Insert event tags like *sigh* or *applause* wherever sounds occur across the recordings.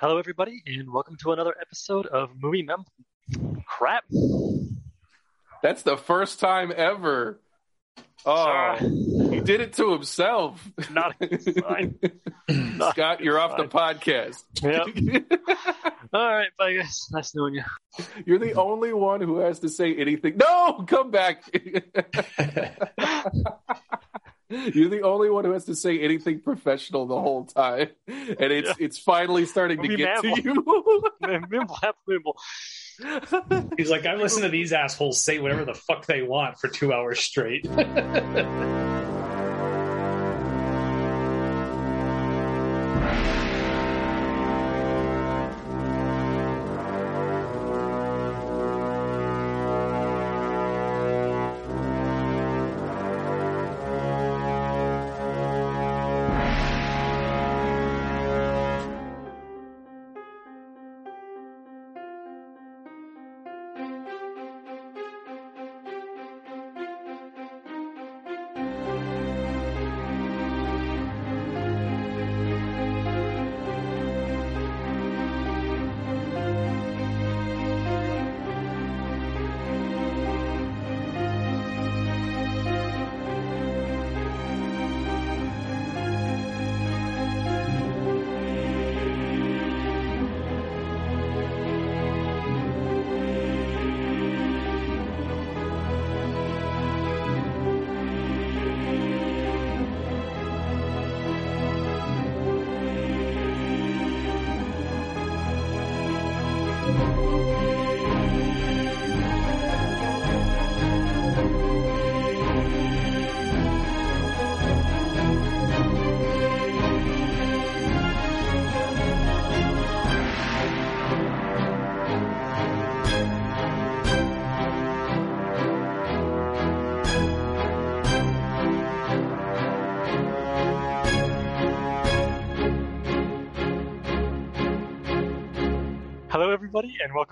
Hello, everybody, and welcome to another episode of Movie Mem. Crap. That's the first time ever. Oh, Sorry. he did it to himself. Not fine. *laughs* Not Scott, you're off the podcast. Yep. *laughs* All right, bye, guys. Nice knowing you. You're the only one who has to say anything. No, come back. *laughs* You're the only one who has to say anything professional the whole time, and it's Yeah. it's finally starting to Movie get to you. Mimble, hap, mimble. He's like, I listen to these assholes say whatever the fuck they want for two hours straight. *laughs*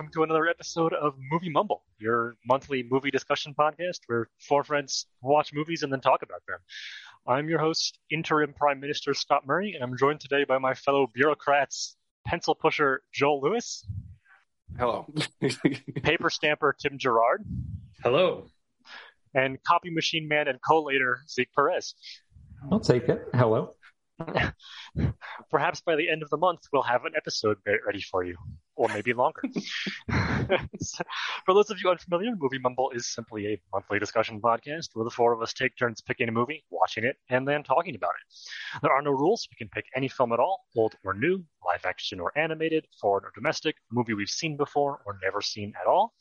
welcome to another episode of Movie Mumble, your monthly movie discussion podcast where four friends watch movies and then talk about them. I'm your host, Interim Prime Minister Scott Murray, and I'm joined today by my fellow bureaucrats, pencil pusher Joel Lewis, Hello. *laughs* paper stamper Tim Gerard, Hello. and copy machine man and collator Zeke Perez. I'll take it. Hello. *laughs* Perhaps by the end of the month, we'll have an episode ready for you, or maybe longer. *laughs* *laughs* For those of you unfamiliar, Movie Mumble is simply a monthly discussion podcast where the four of us take turns picking a movie, watching it, and then talking about it. There are no rules. We can pick any film at all, old or new, live action or animated, foreign or domestic, movie we've seen before or never seen at all.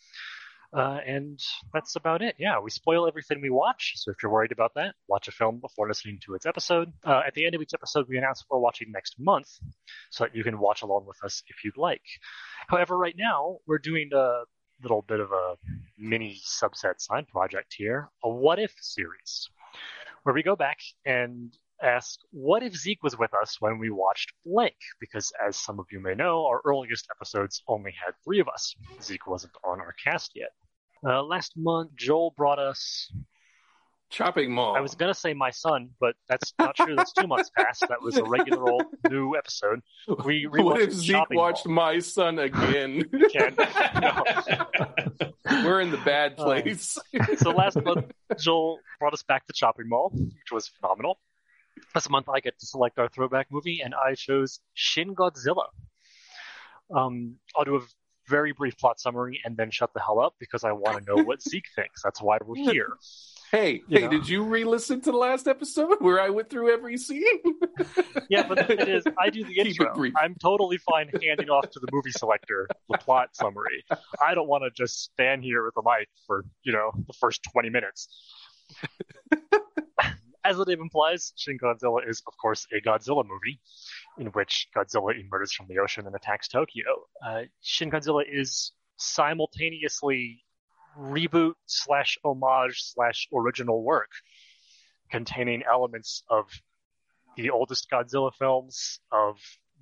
Uh, and that's about it. Yeah, we spoil everything we watch. So if you're worried about that, watch a film before listening to its episode. Uh, at the end of each episode, we announce what we're watching next month so that you can watch along with us if you'd like. However, right now, we're doing a little bit of a mini subset side project here a what if series, where we go back and ask what if Zeke was with us when we watched blank? Because as some of you may know, our earliest episodes only had three of us. Zeke wasn't on our cast yet. Uh, last month, Joel brought us. Chopping mall. I was gonna say my son, but that's not true. That's two months past. That was a regular old new episode. We *laughs* what if Zeke Chopping watched Mall. my son again? *laughs* Ken. *laughs* We're in the bad Oh. place. so last month, Joel brought us back to Chopping Mall, which was phenomenal. This month, I get to select our throwback movie, and I chose Shin Godzilla. Um, I'll do a very brief plot summary and then shut the hell up because I want to know what *laughs* Zeke thinks. That's why we're here. Hey, You hey, know. did you re-listen to the last episode where I went through every scene? *laughs* Yeah, but the thing is, I do the intro. I'm totally fine handing off to the movie selector the plot summary. I don't want to just stand here with the mic for, you know, the first 20 minutes. *laughs* As the name implies, Shin Godzilla is, of course, a Godzilla movie in which Godzilla emerges from the ocean and attacks Tokyo. Uh, Shin Godzilla is simultaneously reboot slash homage slash original work containing elements of the oldest Godzilla films, of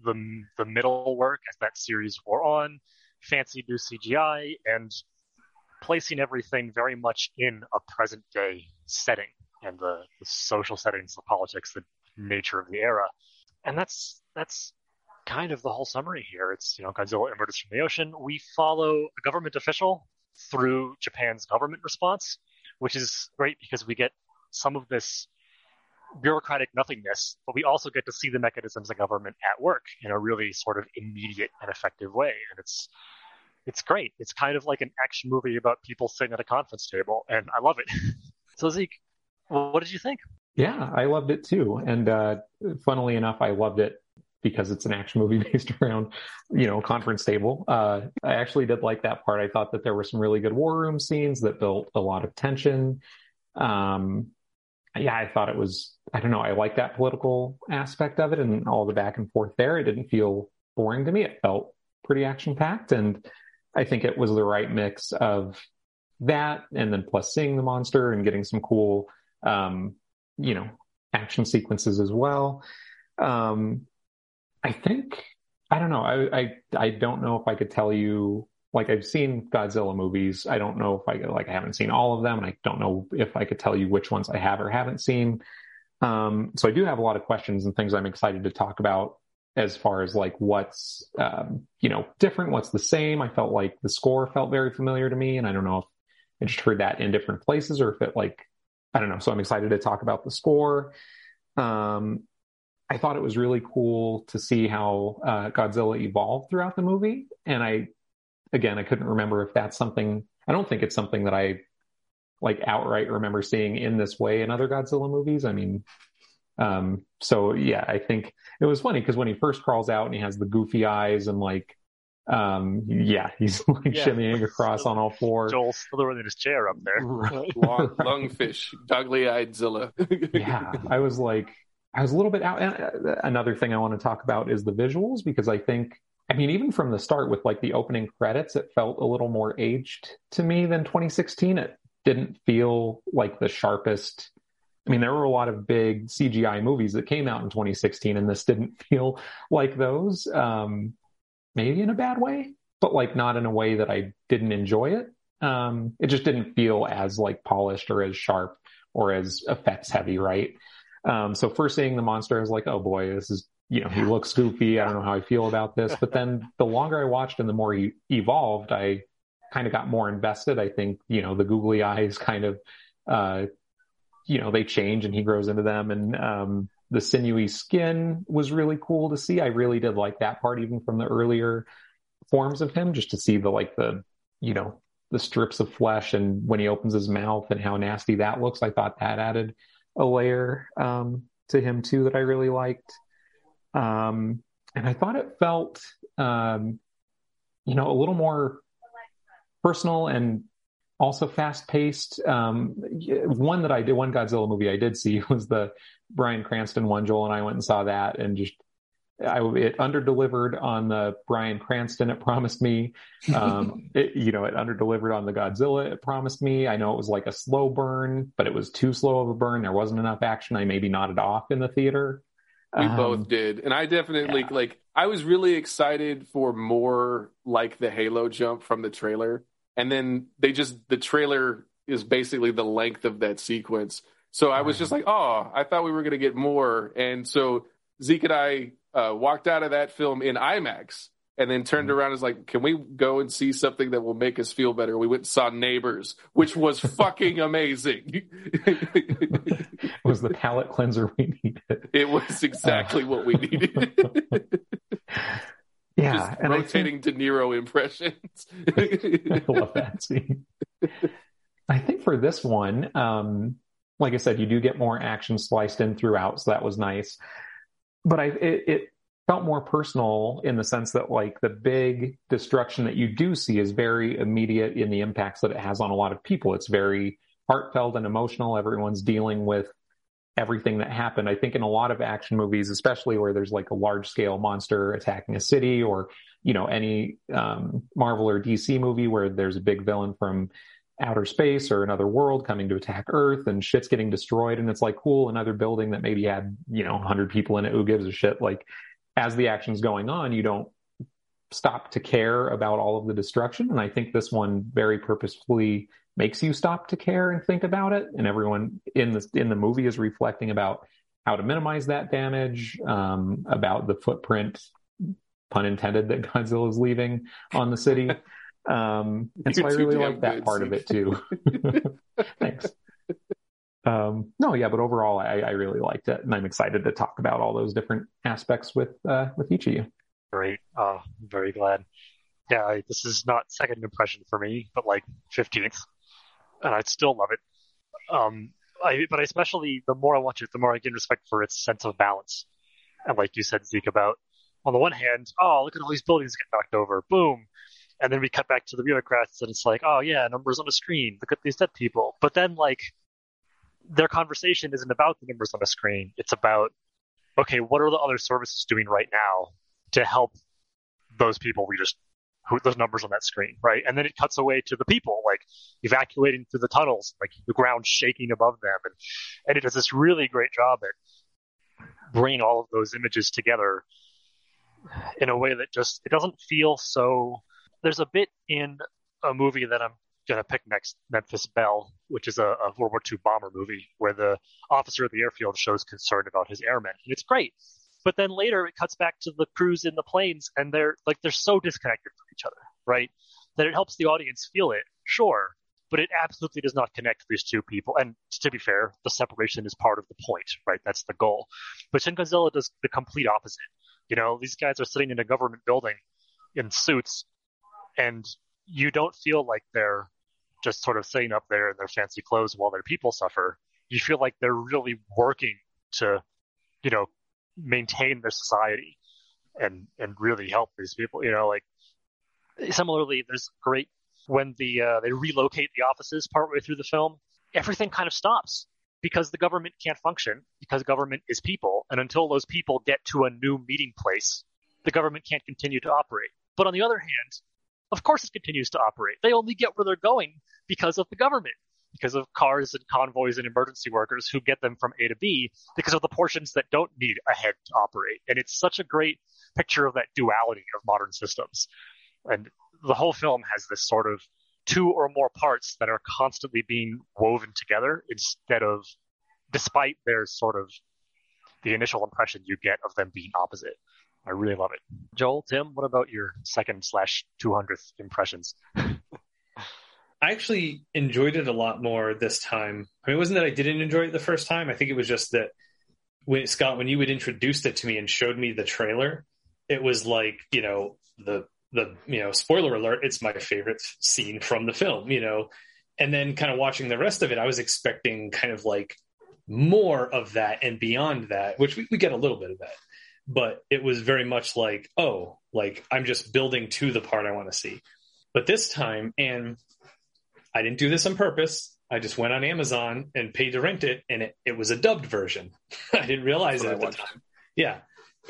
the the middle work as that series wore on, fancy new CGI, and placing everything very much in a present day setting and the, the social settings, the politics, the nature of the era. And that's that's kind of the whole summary here. It's, you know, Godzilla emerges from the ocean. We follow a government official through Japan's government response, which is great because we get some of this bureaucratic nothingness, but we also get to see the mechanisms of government at work in a really sort of immediate and effective way. And it's it's great. It's kind of like an action movie about people sitting at a conference table, and I love it. *laughs* so Zeke, what did you think? Yeah, I loved it too. And uh, funnily enough, I loved it because it's an action movie *laughs* based around, you know, conference table. Uh, I actually did like that part. I thought that there were some really good war room scenes that built a lot of tension. Um, yeah, I thought it was, I don't know, I like that political aspect of it and all the back and forth there. It didn't feel boring to me. It felt pretty action packed. And I think it was the right mix of that and then plus seeing the monster and getting some cool, um, you know, action sequences as well. Um, I think, I don't know. I, I, I don't know if I could tell you like I've seen Godzilla movies. I don't know if I like I haven't seen all of them, and I don't know if I could tell you which ones I have or haven't seen. Um, so I do have a lot of questions and things I'm excited to talk about as far as like what's um, you know different, what's the same. I felt like the score felt very familiar to me, and I don't know if I just heard that in different places or if it like I don't know. So I'm excited to talk about the score. Um, I thought it was really cool to see how uh, Godzilla evolved throughout the movie, and I again, I couldn't remember if that's something. I don't think it's something that I like outright remember seeing in this way in other Godzilla movies. I mean, um, so yeah, I think it was funny because when he first crawls out and he has the goofy eyes and like, um, yeah, he's *laughs* like yeah. shimmying across on all fours. Joel's still in his chair up there. *laughs* Long, lungfish, goggly-eyed Zilla. *laughs* yeah, I was like, I was a little bit out. Uh, another thing I want to talk about is the visuals because I think I mean, even from the start with like the opening credits, it felt a little more aged to me than 2016. It didn't feel like the sharpest. I mean, there were a lot of big CGI movies that came out in 2016, and this didn't feel like those. Um, maybe in a bad way, but like not in a way that I didn't enjoy it. Um, it just didn't feel as like polished or as sharp or as effects heavy, right? Um, so first seeing the monster, I was like, oh boy, this is you know, he looks goofy. I don't know how I feel about this. But then the longer I watched and the more he evolved, I kind of got more invested. I think, you know, the googly eyes kind of, uh, you know, they change and he grows into them. And, um, the sinewy skin was really cool to see. I really did like that part, even from the earlier forms of him, just to see the, like the, you know, the strips of flesh and when he opens his mouth and how nasty that looks. I thought that added a layer, um, to him too that I really liked. Um, and I thought it felt, um, you know, a little more personal and also fast paced. Um, one that I did, one Godzilla movie I did see *laughs* was the Bryan Cranston one. Joel and I went and saw that and just, I, it under delivered on the Bryan Cranston it promised me. Um, *laughs* it, you know, it under delivered on the Godzilla it promised me. I know it was like a slow burn, but it was too slow of a burn. There wasn't enough action. I maybe nodded off in the theater. We um, both did. And I definitely yeah. like I was really excited for more like the Halo jump from the trailer. And then they just the trailer is basically the length of that sequence. So I was just like, oh, I thought we were going to get more. And so Zeke and I uh, walked out of that film in IMAX and then turned mm-hmm. around and was like, can we go and see something that will make us feel better? We went and saw Neighbors, which was *laughs* fucking amazing. *laughs* it was the palate cleanser we needed. It was exactly uh. what we needed. *laughs* yeah. Just and rotating think... De Niro impressions. *laughs* I love that scene. I think for this one, um, like I said, you do get more action sliced in throughout, so that was nice. But I, it, it felt more personal in the sense that like the big destruction that you do see is very immediate in the impacts that it has on a lot of people. It's very heartfelt and emotional. Everyone's dealing with everything that happened. I think in a lot of action movies, especially where there's like a large scale monster attacking a city or, you know, any um, Marvel or DC movie where there's a big villain from outer space or another world coming to attack Earth and shit's getting destroyed. And it's like, cool, another building that maybe had, you know, 100 people in it. Who gives a shit? Like, as the action's going on, you don't stop to care about all of the destruction. And I think this one very purposefully makes you stop to care and think about it. And everyone in the in the movie is reflecting about how to minimize that damage, um, about the footprint pun intended, that Godzilla is leaving on the city. *laughs* Um, and so I really like that part of it too. *laughs* *laughs* Thanks. Um, no, yeah, but overall, I, I, really liked it, and I'm excited to talk about all those different aspects with uh, with each of you. Great, uh, I'm very glad. Yeah, I, this is not second impression for me, but like 15th, and I still love it. Um, I, but especially the more I watch it, the more I gain respect for its sense of balance. And like you said, Zeke, about on the one hand, oh, look at all these buildings get knocked over, boom. And then we cut back to the bureaucrats, and it's like, oh yeah, numbers on the screen. Look at these dead people. But then like their conversation isn't about the numbers on the screen. It's about okay, what are the other services doing right now to help those people we just who those numbers on that screen, right? And then it cuts away to the people like evacuating through the tunnels, like the ground shaking above them, and and it does this really great job at bringing all of those images together in a way that just it doesn't feel so. There's a bit in a movie that I'm going to pick next, Memphis Belle, which is a, a, World War II bomber movie where the officer of the airfield shows concern about his airmen, and it's great. But then later it cuts back to the crews in the planes, and they're like they're so disconnected from each other, right? That it helps the audience feel it, sure, but it absolutely does not connect these two people. And to be fair, the separation is part of the point, right? That's the goal. But Shin Godzilla does the complete opposite. You know, these guys are sitting in a government building in suits, and you don't feel like they're just sort of sitting up there in their fancy clothes while their people suffer. You feel like they're really working to, you know, maintain their society and and really help these people. You know, like similarly, there's great when the uh, they relocate the offices partway through the film, everything kind of stops because the government can't function because government is people, and until those people get to a new meeting place, the government can't continue to operate. But on the other hand, of course it continues to operate. They only get where they're going because of the government, because of cars and convoys and emergency workers who get them from A to B, because of the portions that don't need a head to operate. And it's such a great picture of that duality of modern systems. And the whole film has this sort of two or more parts that are constantly being woven together instead of, despite their sort of the initial impression you get of them being opposite. I really love it. Joel, Tim, what about your second slash 200th impressions? *laughs* I actually enjoyed it a lot more this time. I mean, it wasn't that I didn't enjoy it the first time. I think it was just that when Scott, when you had introduced it to me and showed me the trailer, it was like, you know, the the you know, spoiler alert, it's my favorite scene from the film, you know. And then kind of watching the rest of it, I was expecting kind of like more of that and beyond that, which we, we get a little bit of that but it was very much like, oh, like I'm just building to the part I want to see. But this time, and I didn't do this on purpose. I just went on Amazon and paid to rent it, and it, it was a dubbed version. *laughs* I didn't realize it at the time. Yeah,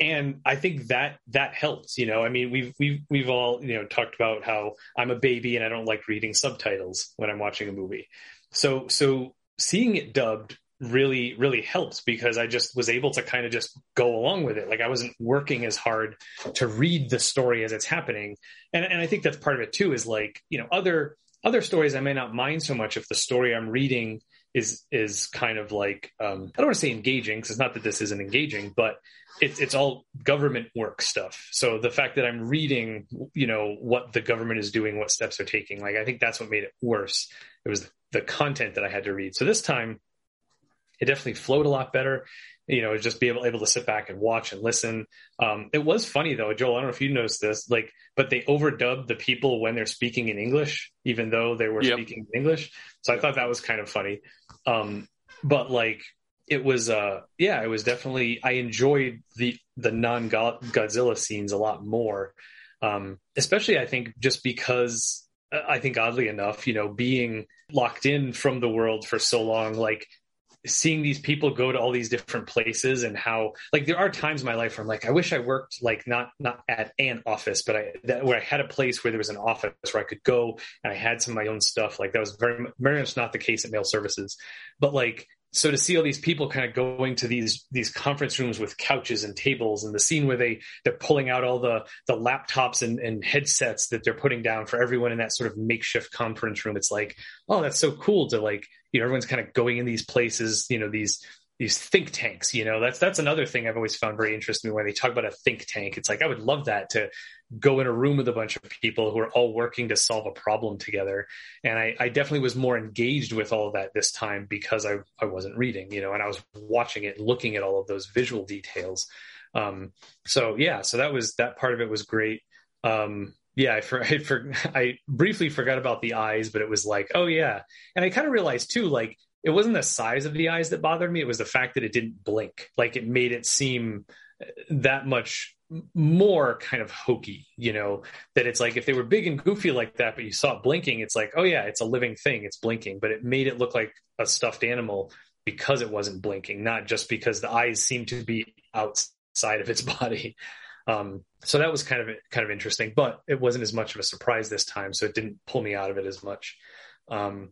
and I think that that helps. You know, I mean, we've we've we've all you know talked about how I'm a baby and I don't like reading subtitles when I'm watching a movie. So so seeing it dubbed really really helps because I just was able to kind of just go along with it. Like I wasn't working as hard to read the story as it's happening, and and I think that's part of it too. Is like you know other other stories I may not mind so much if the story I'm reading is is kind of like um, I don't want to say engaging because it's not that this isn't engaging, but it's it's all government work stuff. So the fact that I'm reading, you know, what the government is doing, what steps they're taking, like I think that's what made it worse. It was the content that I had to read. So this time it definitely flowed a lot better. You know, just be able able to sit back and watch and listen. Um, it was funny though, Joel. I don't know if you noticed this, like, but they overdubbed the people when they're speaking in English, even though they were yep. speaking in English. So I thought that was kind of funny. Um, but like, it was, uh, yeah, it was definitely. I enjoyed the the non Godzilla scenes a lot more, um, especially I think just because uh, I think oddly enough, you know, being locked in from the world for so long, like seeing these people go to all these different places and how like there are times in my life where I'm like I wish I worked like not not at an office but I that, where I had a place where there was an office where I could go and I had some of my own stuff. Like that was very very much not the case at mail services. But like so to see all these people kind of going to these these conference rooms with couches and tables and the scene where they they're pulling out all the the laptops and, and headsets that they're putting down for everyone in that sort of makeshift conference room it's like oh that's so cool to like you know everyone's kind of going in these places you know these these think tanks. You know, that's that's another thing I've always found very interesting when they talk about a think tank. It's like I would love that to go in a room with a bunch of people who are all working to solve a problem together. And I, I definitely was more engaged with all of that this time because I I wasn't reading, you know, and I was watching it, looking at all of those visual details. Um, so yeah, so that was that part of it was great. Um, yeah, I, for, *laughs* I, for, I briefly forgot about the eyes, but it was like, oh yeah, and I kind of realized too, like it wasn't the size of the eyes that bothered me; it was the fact that it didn't blink. Like it made it seem that much more kind of hokey, you know, that it's like if they were big and goofy like that, but you saw it blinking, it's like, oh yeah, it's a living thing, it's blinking, but it made it look like a stuffed animal because it wasn't blinking, not just because the eyes seemed to be outside of its *laughs* body. Um, so that was kind of kind of interesting, but it wasn't as much of a surprise this time, so it didn't pull me out of it as much. Um,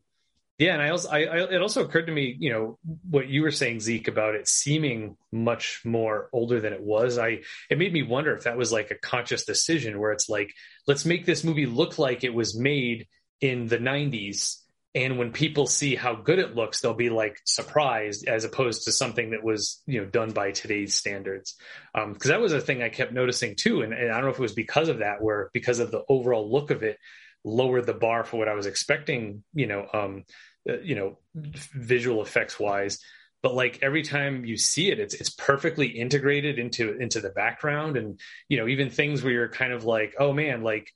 yeah, and I also, I, I, it also occurred to me, you know, what you were saying, Zeke, about it seeming much more older than it was. I, it made me wonder if that was like a conscious decision, where it's like, let's make this movie look like it was made in the '90s, and when people see how good it looks, they'll be like surprised, as opposed to something that was, you know, done by today's standards. Because um, that was a thing I kept noticing too, and, and I don't know if it was because of that, where because of the overall look of it lowered the bar for what I was expecting, you know, um, uh, you know, visual effects wise. But like every time you see it, it's it's perfectly integrated into into the background, and you know, even things where you're kind of like, oh man, like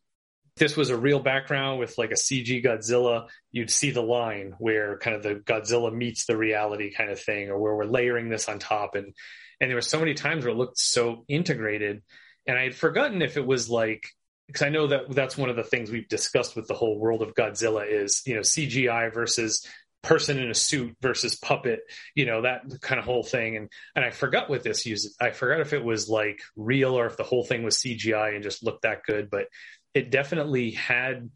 this was a real background with like a CG Godzilla, you'd see the line where kind of the Godzilla meets the reality kind of thing, or where we're layering this on top. And and there were so many times where it looked so integrated, and I had forgotten if it was like because I know that that's one of the things we've discussed with the whole world of Godzilla is you know CGI versus person in a suit versus puppet, you know that kind of whole thing. And and I forgot what this used. I forgot if it was like real or if the whole thing was CGI and just looked that good. But it definitely had,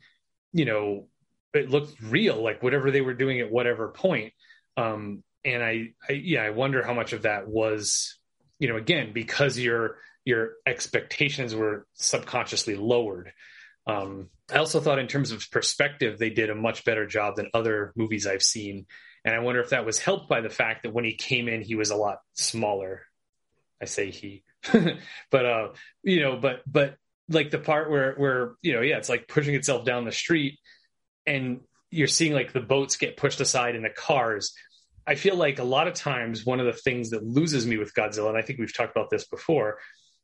you know, it looked real, like whatever they were doing at whatever point. Um, and I, I yeah, I wonder how much of that was, you know, again because you're your expectations were subconsciously lowered. Um, I also thought, in terms of perspective, they did a much better job than other movies I've seen. And I wonder if that was helped by the fact that when he came in, he was a lot smaller. I say he, *laughs* but uh, you know, but but like the part where where you know, yeah, it's like pushing itself down the street, and you're seeing like the boats get pushed aside in the cars. I feel like a lot of times one of the things that loses me with Godzilla, and I think we've talked about this before,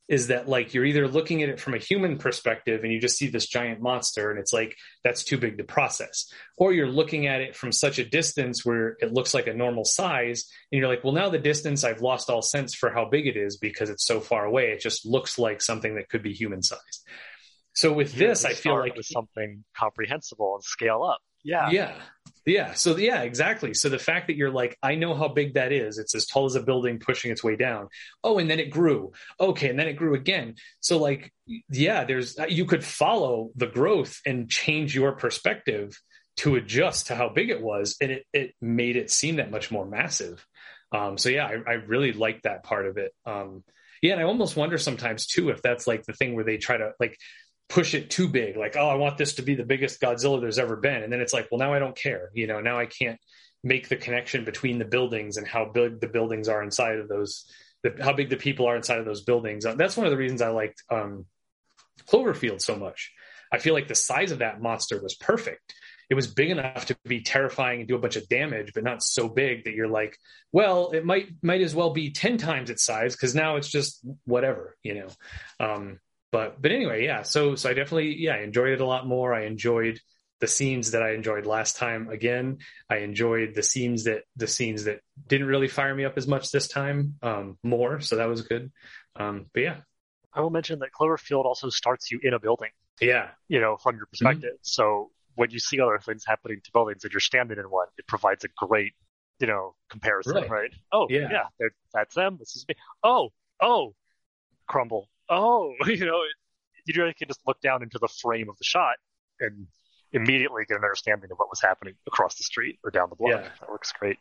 is that like you're either looking at it from a human perspective and you just see this giant monster and it's like that's too big to process. Or you're looking at it from such a distance where it looks like a normal size and you're like well now the distance i've lost all sense for how big it is because it's so far away. It just looks like something that could be human sized. So with this i feel like with something comprehensible and scale up. Yeah. Yeah yeah. So yeah, exactly. So the fact that you're like, I know how big that is. It's as tall as a building pushing its way down. Oh, and then it grew. Okay, and then it grew again. So like, yeah, there's you could follow the growth and change your perspective to adjust to how big it was, and it it made it seem that much more massive. Um, so yeah, I, I really like that part of it. Um, yeah, and I almost wonder sometimes too if that's like the thing where they try to like push it too big. Like oh i want this to be the biggest godzilla there's ever been. And then it's like well now i don't care. You know now i can't make the connection between the buildings and how big the buildings are inside of those the, how big the people are inside of those buildings. Uh, that's one of the reasons i liked um, cloverfield so much. I feel like the size of that monster was perfect. It was big enough to be terrifying and do a bunch of damage but not so big that you're like well it might might as well be 10 times its size because now it's just whatever you know? Um, but but anyway, yeah. So so I definitely yeah I enjoyed it a lot more. I enjoyed the scenes that I enjoyed last time. Again, I enjoyed the scenes that the scenes that didn't really fire me up as much this time um, more. So that was good. Um, but yeah, I will mention that Cloverfield also starts you in a building. Yeah, you know from your perspective. Mm-hmm. So when you see other things happening to buildings and you're standing in one, it provides a great you know comparison, right? right? Oh yeah, yeah, that's them. This is me. Oh oh, crumble oh, *laughs* you know, you really can just look down into the frame of the shot and immediately get an understanding of what was happening across the street or down the block. Yeah. That works great.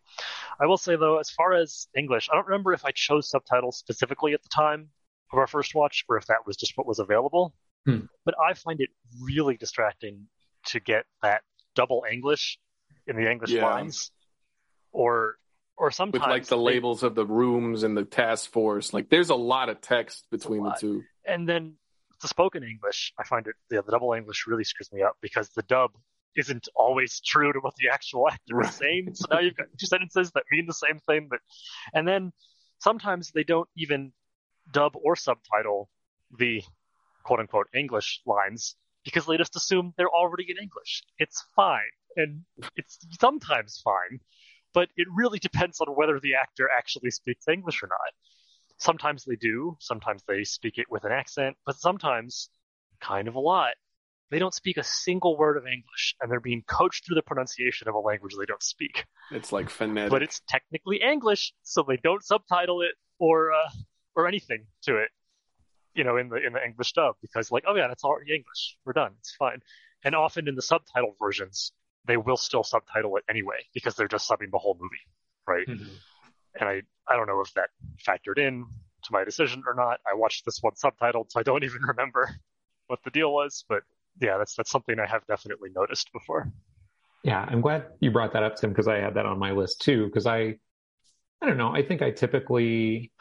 I will say though, as far as English, I don't remember if I chose subtitles specifically at the time of our first watch or if that was just what was available. Hmm. But I find it really distracting to get that double English in the English yeah. lines or or sometimes with like the they- labels of the rooms and the task force. Like there's a lot of text between the two. and then the spoken English, I find it yeah, the double English really screws me up because the dub isn't always true to what the actual actor Right. is saying. So now you've got two sentences that mean the same thing, but and then sometimes they don't even dub or subtitle the quote unquote English lines because they just assume they're already in English. It's fine. And it's sometimes fine, but it really depends on whether the actor actually speaks English or not. Sometimes they do, sometimes they speak it with an accent, but sometimes, kind of a lot, they don't speak a single word of English and they're being coached through the pronunciation of a language they don't speak. It's like phonetic. But it's technically English, so they don't subtitle it or uh, or anything to it, you know, in the in the English dub because like, oh yeah, that's already English. We're done. It's fine. And often in the subtitle versions, they will still subtitle it anyway because they're just subbing the whole movie, right? Mhm. and I, I don't know if that factored in to my decision or not. I watched this one subtitled, so I don't *laughs* even remember what the deal was. But yeah, that's that's something I have definitely noticed before. Yeah, I'm glad you brought that up, Tim, because I had that on my list too. Because I, I don't know. I think I typically,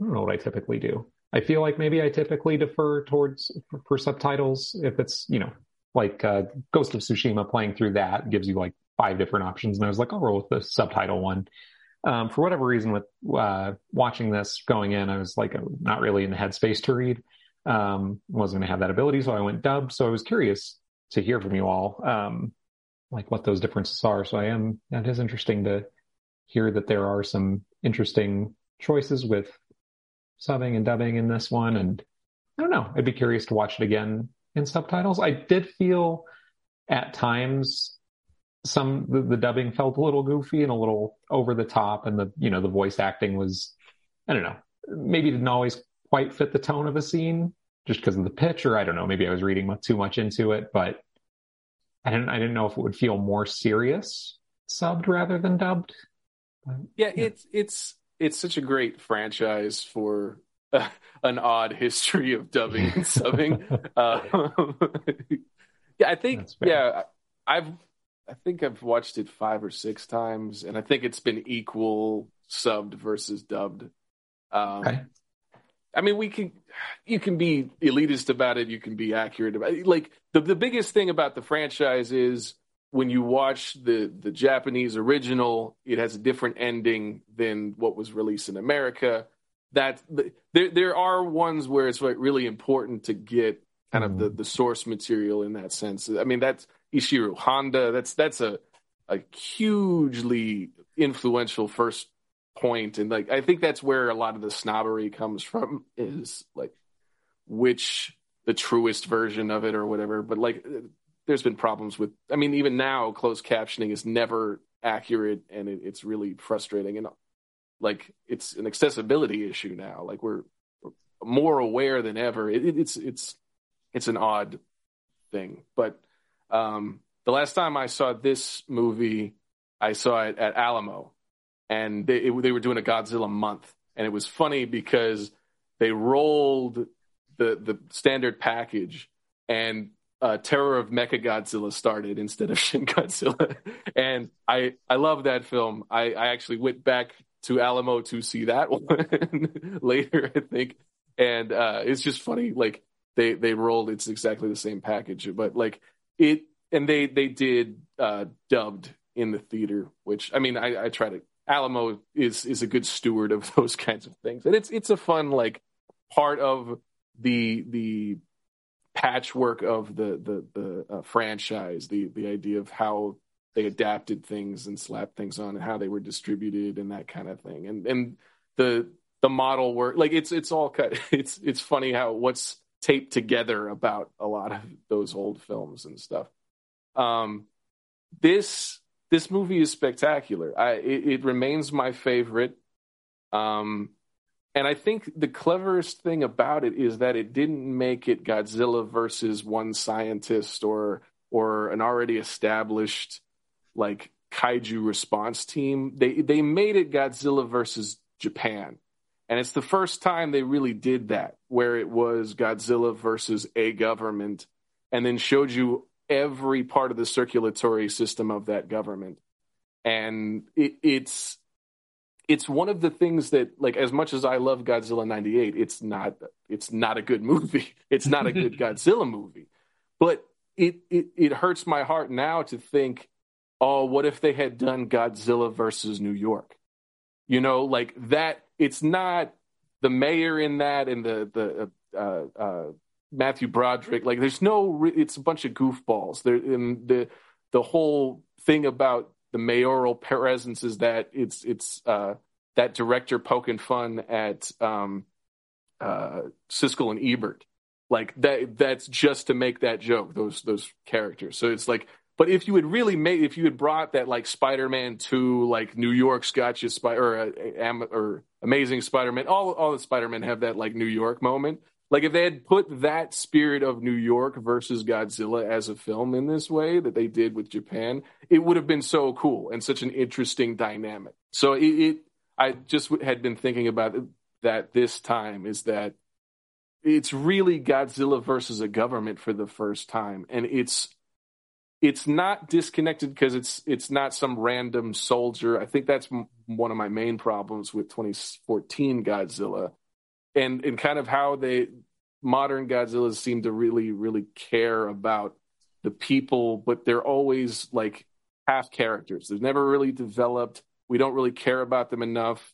I don't know what I typically do. I feel like maybe I typically defer towards for, for subtitles if it's you know like uh, Ghost of Tsushima playing through that gives you like five different options, and I was like, I'll roll with the subtitle one. Um, for whatever reason, with uh, watching this going in, I was like not really in the headspace to read. Um, wasn't going to have that ability, so I went dubbed. So I was curious to hear from you all. Um, like what those differences are. So I am, that is interesting to hear that there are some interesting choices with subbing and dubbing in this one. And I don't know, I'd be curious to watch it again in subtitles. I did feel at times some, the, the dubbing felt a little goofy and a little over the top and the, you know, the voice acting was, I don't know, maybe didn't always quite fit the tone of a scene just because of the pitch or I don't know, maybe I was reading too much into it, but I didn't, I didn't know if it would feel more serious subbed rather than dubbed. But, Yeah, it's it's it's such a great franchise for uh, *laughs* an odd history of dubbing and subbing. *laughs* Uh, *laughs* yeah, I think yeah, I've I think I've watched it five or six times, and I think it's been equal subbed versus dubbed. Um, Okay. I mean, we can you can be elitist about it, you can be accurate about it. Like the the biggest thing about the franchise is when you watch the the Japanese original, it has a different ending than what was released in America. That there there are ones where it's like really important to get kind of the, mm-hmm. the source material in that sense. I mean, that's Ishiro Honda. That's that's a a hugely influential first point, and like I think that's where a lot of the snobbery comes from. Is like which the truest version of it or whatever. But like, there's been problems with. I mean, even now, closed captioning is never accurate, and it, it's really frustrating. And like, it's an accessibility issue now. Like we're, we're more aware than ever. It, it, it's it's it's an odd thing, but um, the last time I saw this movie, I saw it at Alamo, and they it, they were doing a Godzilla month, and it was funny because they rolled the the standard package, and uh, Terror of Mechagodzilla started instead of *laughs* Shin Godzilla, and I I love that film. I I actually went back to Alamo to see that *laughs* one later, I think, and uh, it's just funny like they they rolled it's exactly the same package but like it and they they did uh dubbed in the theater which i mean i i try to alamo is is a good steward of *laughs* those kinds of things. And it's it's a fun like part of the the patchwork of the the the uh, franchise the the idea of how they adapted things and slapped things on and how they were distributed and that kind of thing. And and the the model work like it's it's all cut. *laughs* It's it's funny how what's taped together about a lot of those old films and stuff. Um this this movie is spectacular. I it, it remains my favorite. Um and i think the cleverest thing about it is that it didn't make it godzilla versus one scientist or or an already established like kaiju response team they they made it godzilla versus japan. And it's the first time they really did that, where it was Godzilla versus a government, and then showed you every part of the circulatory system of that government. And it, it's it's one of the things that like as much as I love Godzilla 98 it's not it's not a good movie. *laughs* It's not a good *laughs* Godzilla movie. But it, it it hurts my heart now to think oh what if they had done Godzilla versus New York you know like that it's not the mayor in that and the the uh, uh, Matthew Broderick like there's no it's a bunch of goofballs there and the the whole thing about the mayoral presence is that it's it's uh, that director poking fun at um, uh, Siskel and Ebert, like that. That's just to make that joke. Those those characters. So it's like, but if you had really made, if you had brought that like Spider-Man two, like New York's got you, Spy- or uh, or Amazing Spider-Man, all all the Spider-Man have that like New York moment. Like if they had put that spirit of New York versus Godzilla as a film in this way that they did with Japan, it would have been so cool and such an interesting dynamic. So it, it I just had been thinking about that this time is that it's really Godzilla versus a government for the first time, and it's it's not disconnected because it's it's not some random soldier. I think that's one of my main problems with 2014 Godzilla and and kind of how they modern Godzillas seem to really really care about the people, but they're always like half characters. They're never really developed. We don't really care about them enough.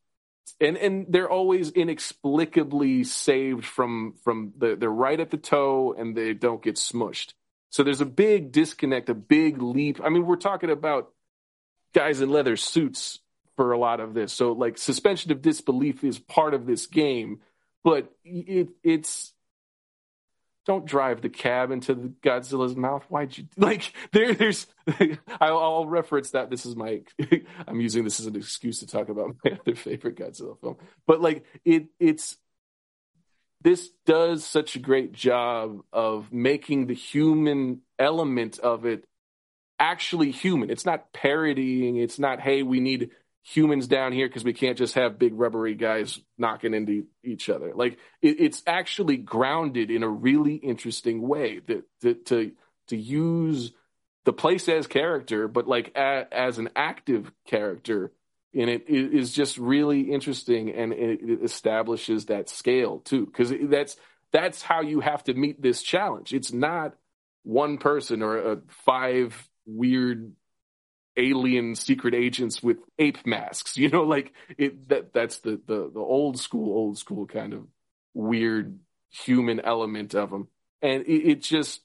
And and they're always inexplicably saved from from the they're right at the toe and they don't get smushed. So there's a big disconnect, a big leap. I mean, we're talking about guys in leather suits for a lot of this. So like suspension of disbelief is part of this game but it, it's don't drive the cab into the Godzilla's mouth. Why'd you *laughs* like there? There's *laughs* I'll, I'll, reference that. This is my *laughs* I'm using this as an excuse to talk about my other favorite Godzilla film. But like it, it's this does such a great job of making the human element of it actually human. It's not parodying. It's not hey we need humans down here because we can't just have big rubbery guys knocking into each other. Like it, it's actually grounded in a really interesting way that, that to to use the place as character, but like a, as an active character in it is just really interesting and it, establishes that scale too because that's that's how you have to meet this challenge. It's not one person or a five weird alien secret agents with ape masks. *laughs* You know, like it that that's the the the old school old school kind of weird human element of them, and it, it just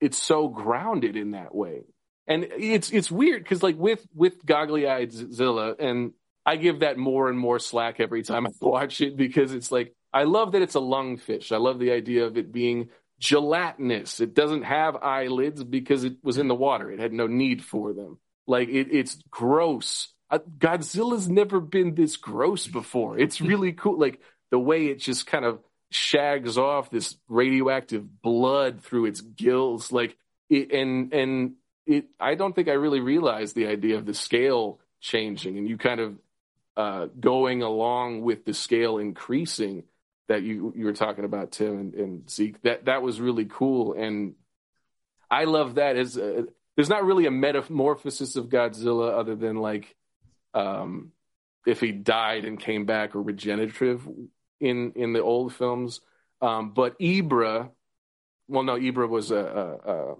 it's so grounded in that way. And it's it's weird because like with with goggly eyed Zilla, and I give that more and more slack every time I *laughs* watch it because it's like I love that it's a lungfish. I love the idea of it being gelatinous. It doesn't have eyelids because it was in the water. It had no need for them. Like it, it's gross. Godzilla's never been this gross before. It's really *laughs* cool. Like the way it just kind of shags off this radioactive blood through its gills. Like it, and and it. I don't think I really realized the idea of the scale changing and you kind of uh, going along with the scale increasing that you you were talking about Tim and, and Zeke. That that was really cool and I love that as a, there's not really a metamorphosis of Godzilla other than like um, if he died and came back or regenerative in in the old films. Um, but Ebirah, well, no, Ebirah was a, a, a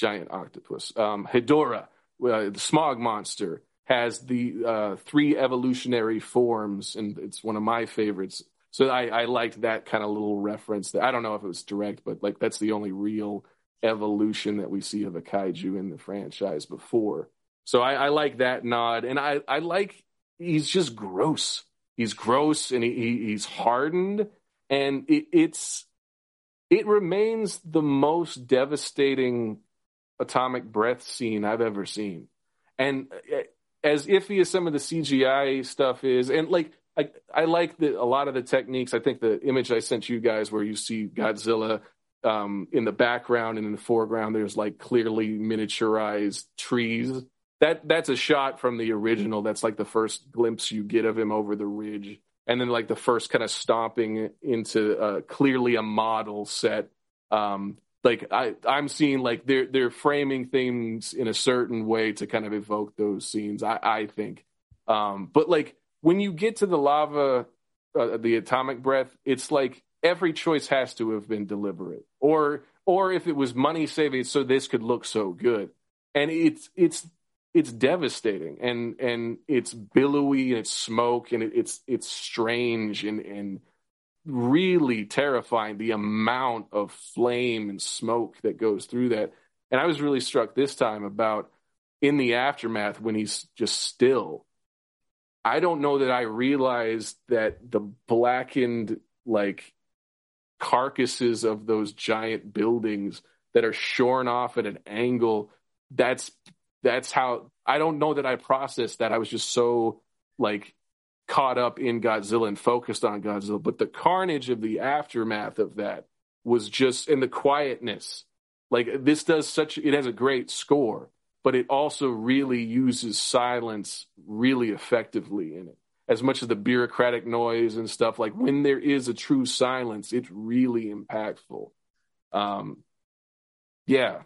giant octopus. Um, Hedorah, uh, the smog monster, has the uh, three evolutionary forms, and it's one of my favorites. So I, I liked that kind of little reference. That I don't know if it was direct, but like that's the only real evolution that we see of a kaiju in the franchise before. So I, I like that nod, and I, I like he's just gross. He's gross and he, he's hardened, and it, it's it remains the most devastating atomic breath scene I've ever seen. And uh, as iffy as some of the CGI stuff is, and like I, I like the, a lot of the techniques. I think the image I sent you guys, where you see Godzilla um, in the background and in the foreground there's like clearly miniaturized trees that that's a shot from the original that's like the first glimpse you get of him over the ridge and then like the first kind of stomping into uh, clearly a model set um, like I, I'm seeing like they're they're framing things in a certain way to kind of evoke those scenes. I, I think, um, but like when you get to the lava, uh, the atomic breath, it's like every choice has to have been deliberate, or or if it was money saving, so this could look so good, and it's it's it's devastating. And and it's billowy and it's smoke and it, it's it's strange and and really terrifying the amount of flame and smoke that goes through that and i was really struck this time about in the aftermath when he's just still i don't know that i realized that the blackened like carcasses of those giant buildings that are shorn off at an angle that's that's how I don't know that I processed that. I was just so like caught up in Godzilla and focused on Godzilla. But the carnage of the aftermath of that was just in the quietness. Like this does such it has a great score, but it also really uses silence really effectively in it. As much as the bureaucratic noise and stuff, like when there is a true silence, it's really impactful. Um, yeah,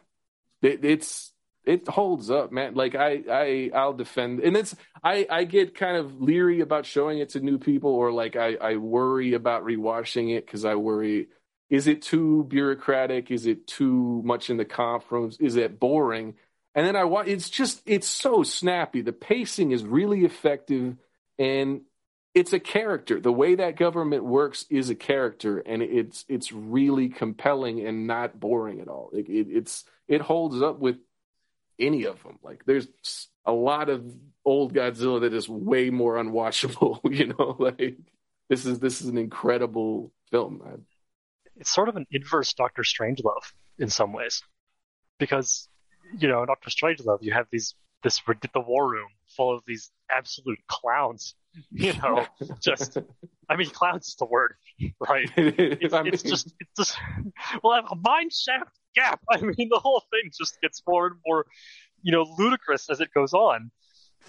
it, it's it holds up, man. Like I, I, I'll defend, and it's I, I get kind of leery about showing it to new people, or like I, I worry about rewatching it because I worry, is it too bureaucratic? Is it too much in the conference? Is it boring? And then I watch. It's just it's so snappy. The pacing is really effective, and it's a character. The way that government works is a character, and it's it's really compelling and not boring at all. It, it, it's it holds up with any of them. Like there's a lot of old Godzilla that is way more unwatchable. *laughs* You know, like this is this is an incredible film. Man. It's sort of an inverse Doctor Strangelove in some ways, because you know, in Doctor Strangelove, you have these this the war room full of these absolute clowns. *laughs* You know, *laughs* just I mean, clowns is the word, right? It's, it's just it's just well, I have a mine shaft gap. *laughs* I mean, the whole thing just gets more and more, you know, ludicrous as it goes on.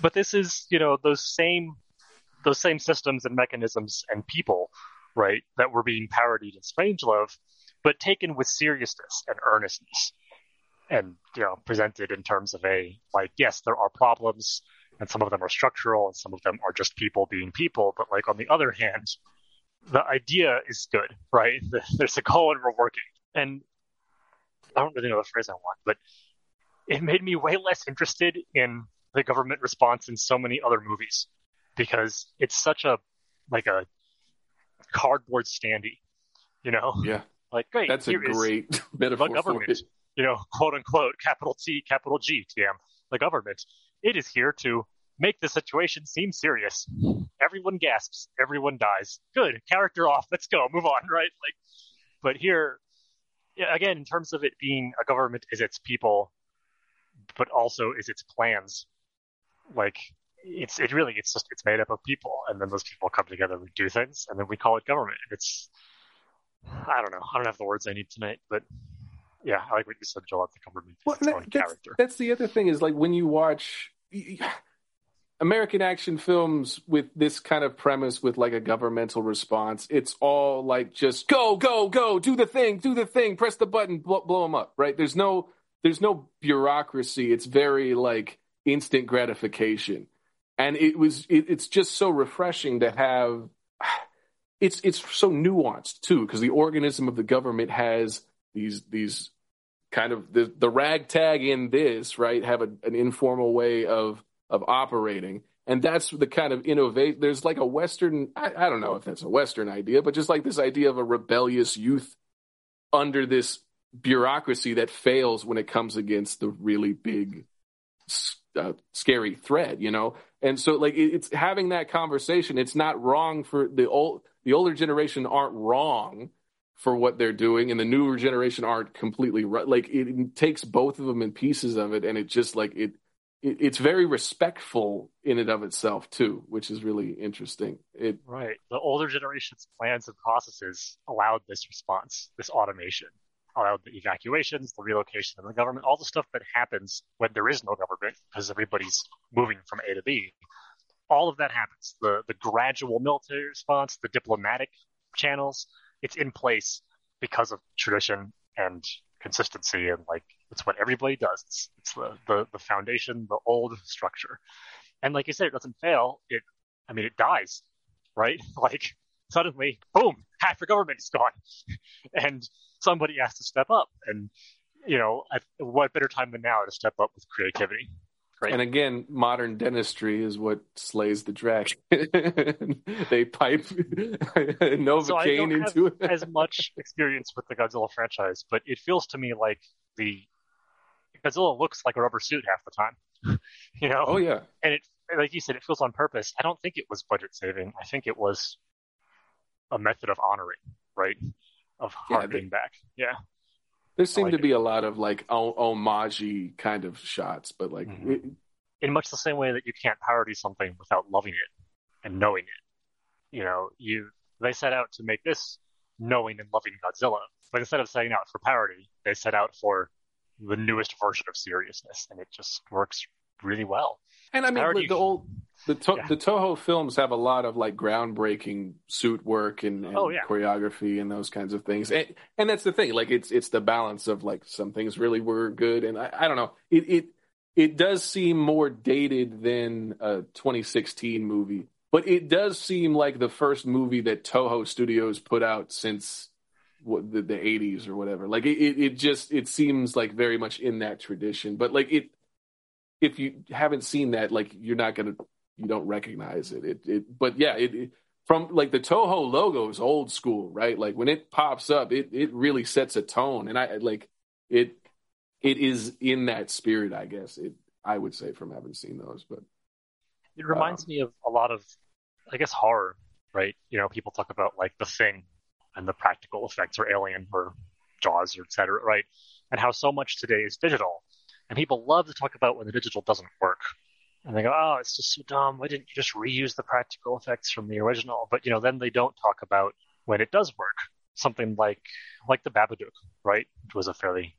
But this is, you know, those same those same systems and mechanisms and people, right, that were being parodied in Strangelove, but taken with seriousness and earnestness, and you know, presented in terms of a like, yes, there are problems, and some of them are structural, and some of them are just people being people. But like on the other hand, the idea is good, right? *laughs* There's a goal and we're working. And I don't really know the phrase I want, but it made me way less interested in the government response in so many other movies because it's such a like a cardboard standee, you know? Yeah. Like great. That's a great metaphor. The government, you know, quote unquote, capital T, capital G, TM, the government. It is here to make the situation seem serious. Everyone gasps, everyone dies. Good, character off. Let's go, move on, right? Like, but here again, in terms of it being a government is its people, but also is its plans. Like it's it really it's just it's made up of people, and then those people come together and do things, and then we call it government. It's I don't know. I don't have the words I need tonight, but yeah, I like what you said, Joel. The government well, that, that's, character. That's the other thing is like when you watch. American action films with this kind of premise with like a governmental response, it's all like just go, go, go, do the thing, do the thing, press the button, blow, blow them up, right? There's no there's no bureaucracy. It's very like instant gratification. And it was it, it's just so refreshing to have *sighs* it's it's so nuanced too because the organism of the government has these these kind of the the ragtag in this, right? Have a, an informal way of of operating. And that's the kind of innovate. There's like a Western, I, I don't know if that's a Western idea, but just like this idea of a rebellious youth under this bureaucracy that fails when it comes against the really big, uh, scary threat, you know? And so, like, it, it's having that conversation. It's not wrong for the old, the older generation aren't wrong for what they're doing, and the newer generation aren't completely right. Like, it, it takes both of them in pieces of it, and it just like it it's very respectful in and of itself too, which is really interesting. It right. The older generation's plans and processes allowed this response, this automation, allowed the evacuations, the relocation of the government, all the stuff that happens when there is no government because everybody's moving from A to B. All of that happens. The the gradual military response, the diplomatic channels, it's in place because of tradition and consistency and like it's what everybody does. It's, it's the, the, the foundation, the old structure. And like you said, it doesn't fail. It I mean, it dies, right? *laughs* Like suddenly, boom, half the government is gone, *laughs* and somebody has to step up. And you know, what better time than now to step up with creativity? Right. And again, modern dentistry is what slays the dragon. *laughs* they pipe *laughs* Novocaine so into it. as much experience with the Godzilla franchise, but it feels to me like the Godzilla looks like a rubber suit half the time. *laughs* you know? Oh yeah. And it, like you said, it feels on purpose. I don't think it was budget saving. I think it was a method of honoring, right? Of harkening yeah, back. Yeah. There seem like to be a lot of like homage kind of shots, but like mm-hmm. it, in much the same way that you can't parody something without loving it and knowing it. You know, you they set out to make this knowing and loving Godzilla, but instead of setting out for parody, they set out for the newest version of seriousness, and it just works really well. And I mean, parody, the old the to, yeah. the Toho films have a lot of like groundbreaking suit work and, and oh, yeah. choreography and those kinds of things. And, and that's the thing, like it's it's the balance of like some things really were good, and I, I don't know, it it it does seem more dated than a 2016 movie, but it does seem like the first movie that Toho Studios put out since what the, the 80s or whatever. Like it, it, it just it seems like very much in that tradition, but like it if you haven't seen that, like you're not gonna you don't recognize it. It, it but yeah, it, it, from like the Toho logo is old school, right? Like when it pops up, it it really sets a tone, and I like it. It is in that spirit, I guess. It I would say from having seen those, but it reminds um, me of a lot of, I guess, horror, right? You know, people talk about like the thing and the practical effects, or Alien, or Jaws, or et cetera, right? And how so much today is digital, and people love to talk about when the digital doesn't work, and they go, "Oh, it's just so dumb. Why didn't you just reuse the practical effects from the original?" But you know, then they don't talk about when it does work. Something like like the Babadook, right? Which was a fairly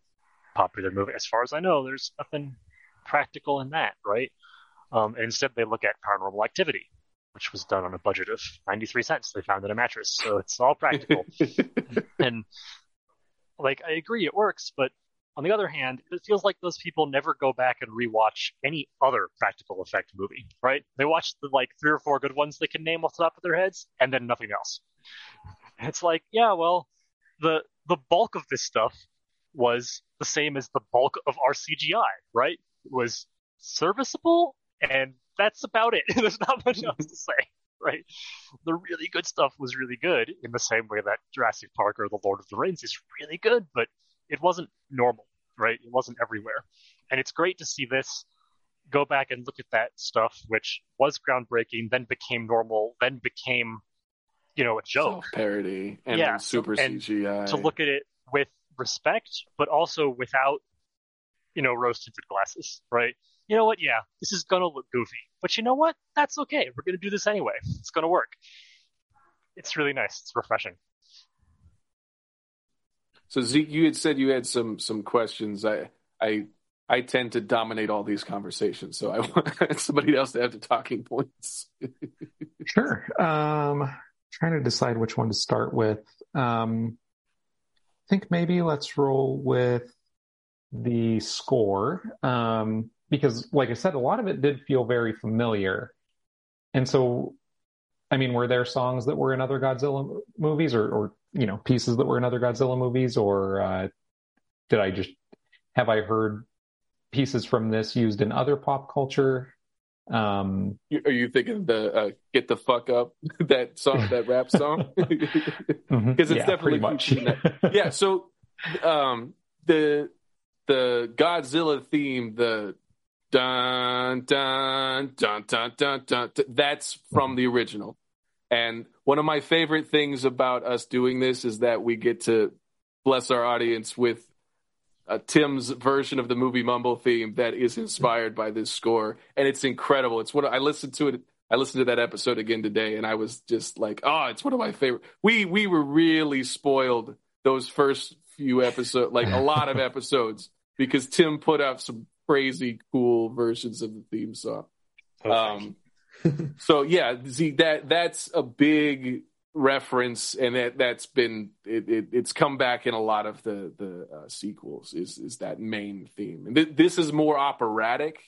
popular movie. As far as I know, there's nothing practical in that, right? Um, and instead, they look at Paranormal Activity, which was done on a budget of 93 cents. They found in a mattress, so it's all practical. *laughs* and like, I agree, it works, but on the other hand, it feels like those people never go back and rewatch any other practical effect movie, right? They watch the like three or four good ones they can name off the top of their heads, and then nothing else. It's like, yeah, well, the the bulk of this stuff was the same as the bulk of our CGI, right? It was serviceable, and that's about it. *laughs* There's not much else to say, right? The really good stuff was really good in the same way that Jurassic Park or The Lord of the Rings is really good, but it wasn't normal, right? It wasn't everywhere. And it's great to see this go back and look at that stuff, which was groundbreaking, then became normal, then became, you know, a joke. Parody and yeah, super and CGI. To look at it with respect, but also without, you know, rose tinted glasses, right? You know what? Yeah, this is going to look goofy. But you know what? That's okay. We're going to do this anyway. It's going to work. It's really nice. It's refreshing. So Zeke, you had said you had some some questions. I I I tend to dominate all these conversations, so I want *laughs* somebody else to have the talking points. *laughs* sure. Um, trying to decide which one to start with. Um, I think maybe let's roll with the score um, because, like I said, a lot of it did feel very familiar, and so I mean, were there songs that were in other Godzilla movies, or, or you know, pieces that were in other Godzilla movies, or uh, did I just have I heard pieces from this used in other pop culture? Um, Are you thinking the uh, "Get the Fuck Up" *laughs* that song, that rap song? Because *laughs* *laughs* mm-hmm. it's yeah, definitely much. yeah. So um, the the Godzilla theme, the dun dun dun dun dun dun. That's from the original. And one of my favorite things about us doing this is that we get to bless our audience with uh, Tim's version of the movie Mumble theme that is inspired by this score, and it's incredible. It's what I listened to it. I listened to that episode again today, and I was just like, "Oh, it's one of my favorite." We we were really spoiled those first few episodes, like a lot of *laughs* episodes, because Tim put out some crazy cool versions of the theme song. Um, so yeah, see that that's a big reference, and that that's been it, it, it's come back in a lot of the the uh, sequels. Is is that main theme? And th- this is more operatic.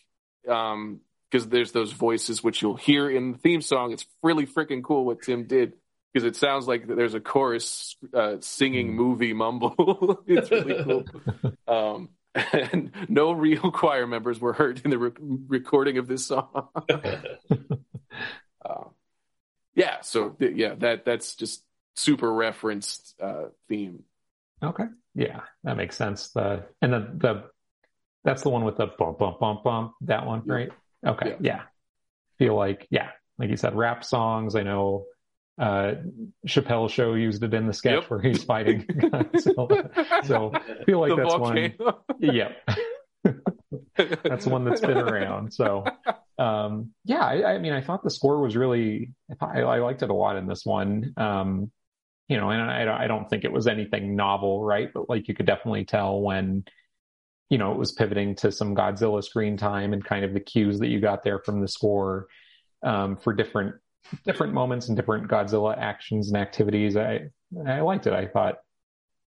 Um, because there's those voices which you'll hear in the theme song. It's really freaking cool what Tim did because it sounds like there's a chorus uh, singing movie mumble. *laughs* it's really cool. *laughs* Um, and no real *laughs* choir members were hurt in the re- recording of this song. uh, *laughs* yeah, so yeah, that that's just super referenced uh, theme. Okay, yeah, that makes sense. The and the the that's the one with the bump bump bump bump. That one, right? Okay, yeah. yeah. Feel like yeah, like you said, rap songs. I know uh, Chappelle show used it in the sketch yep. where he's fighting Godzilla. *laughs* *laughs* so I feel like the that's volcano. *laughs* one. Yeah. that's one that's been around. So, um, yeah, I, I, mean, I thought the score was really, I, I, liked it a lot in this one. Um, you know, and I, I don't think it was anything novel, right? But like you could definitely tell when, you know, it was pivoting to some Godzilla screen time and kind of the cues that you got there from the score um, for different different moments and different Godzilla actions and activities. I I liked it. I thought,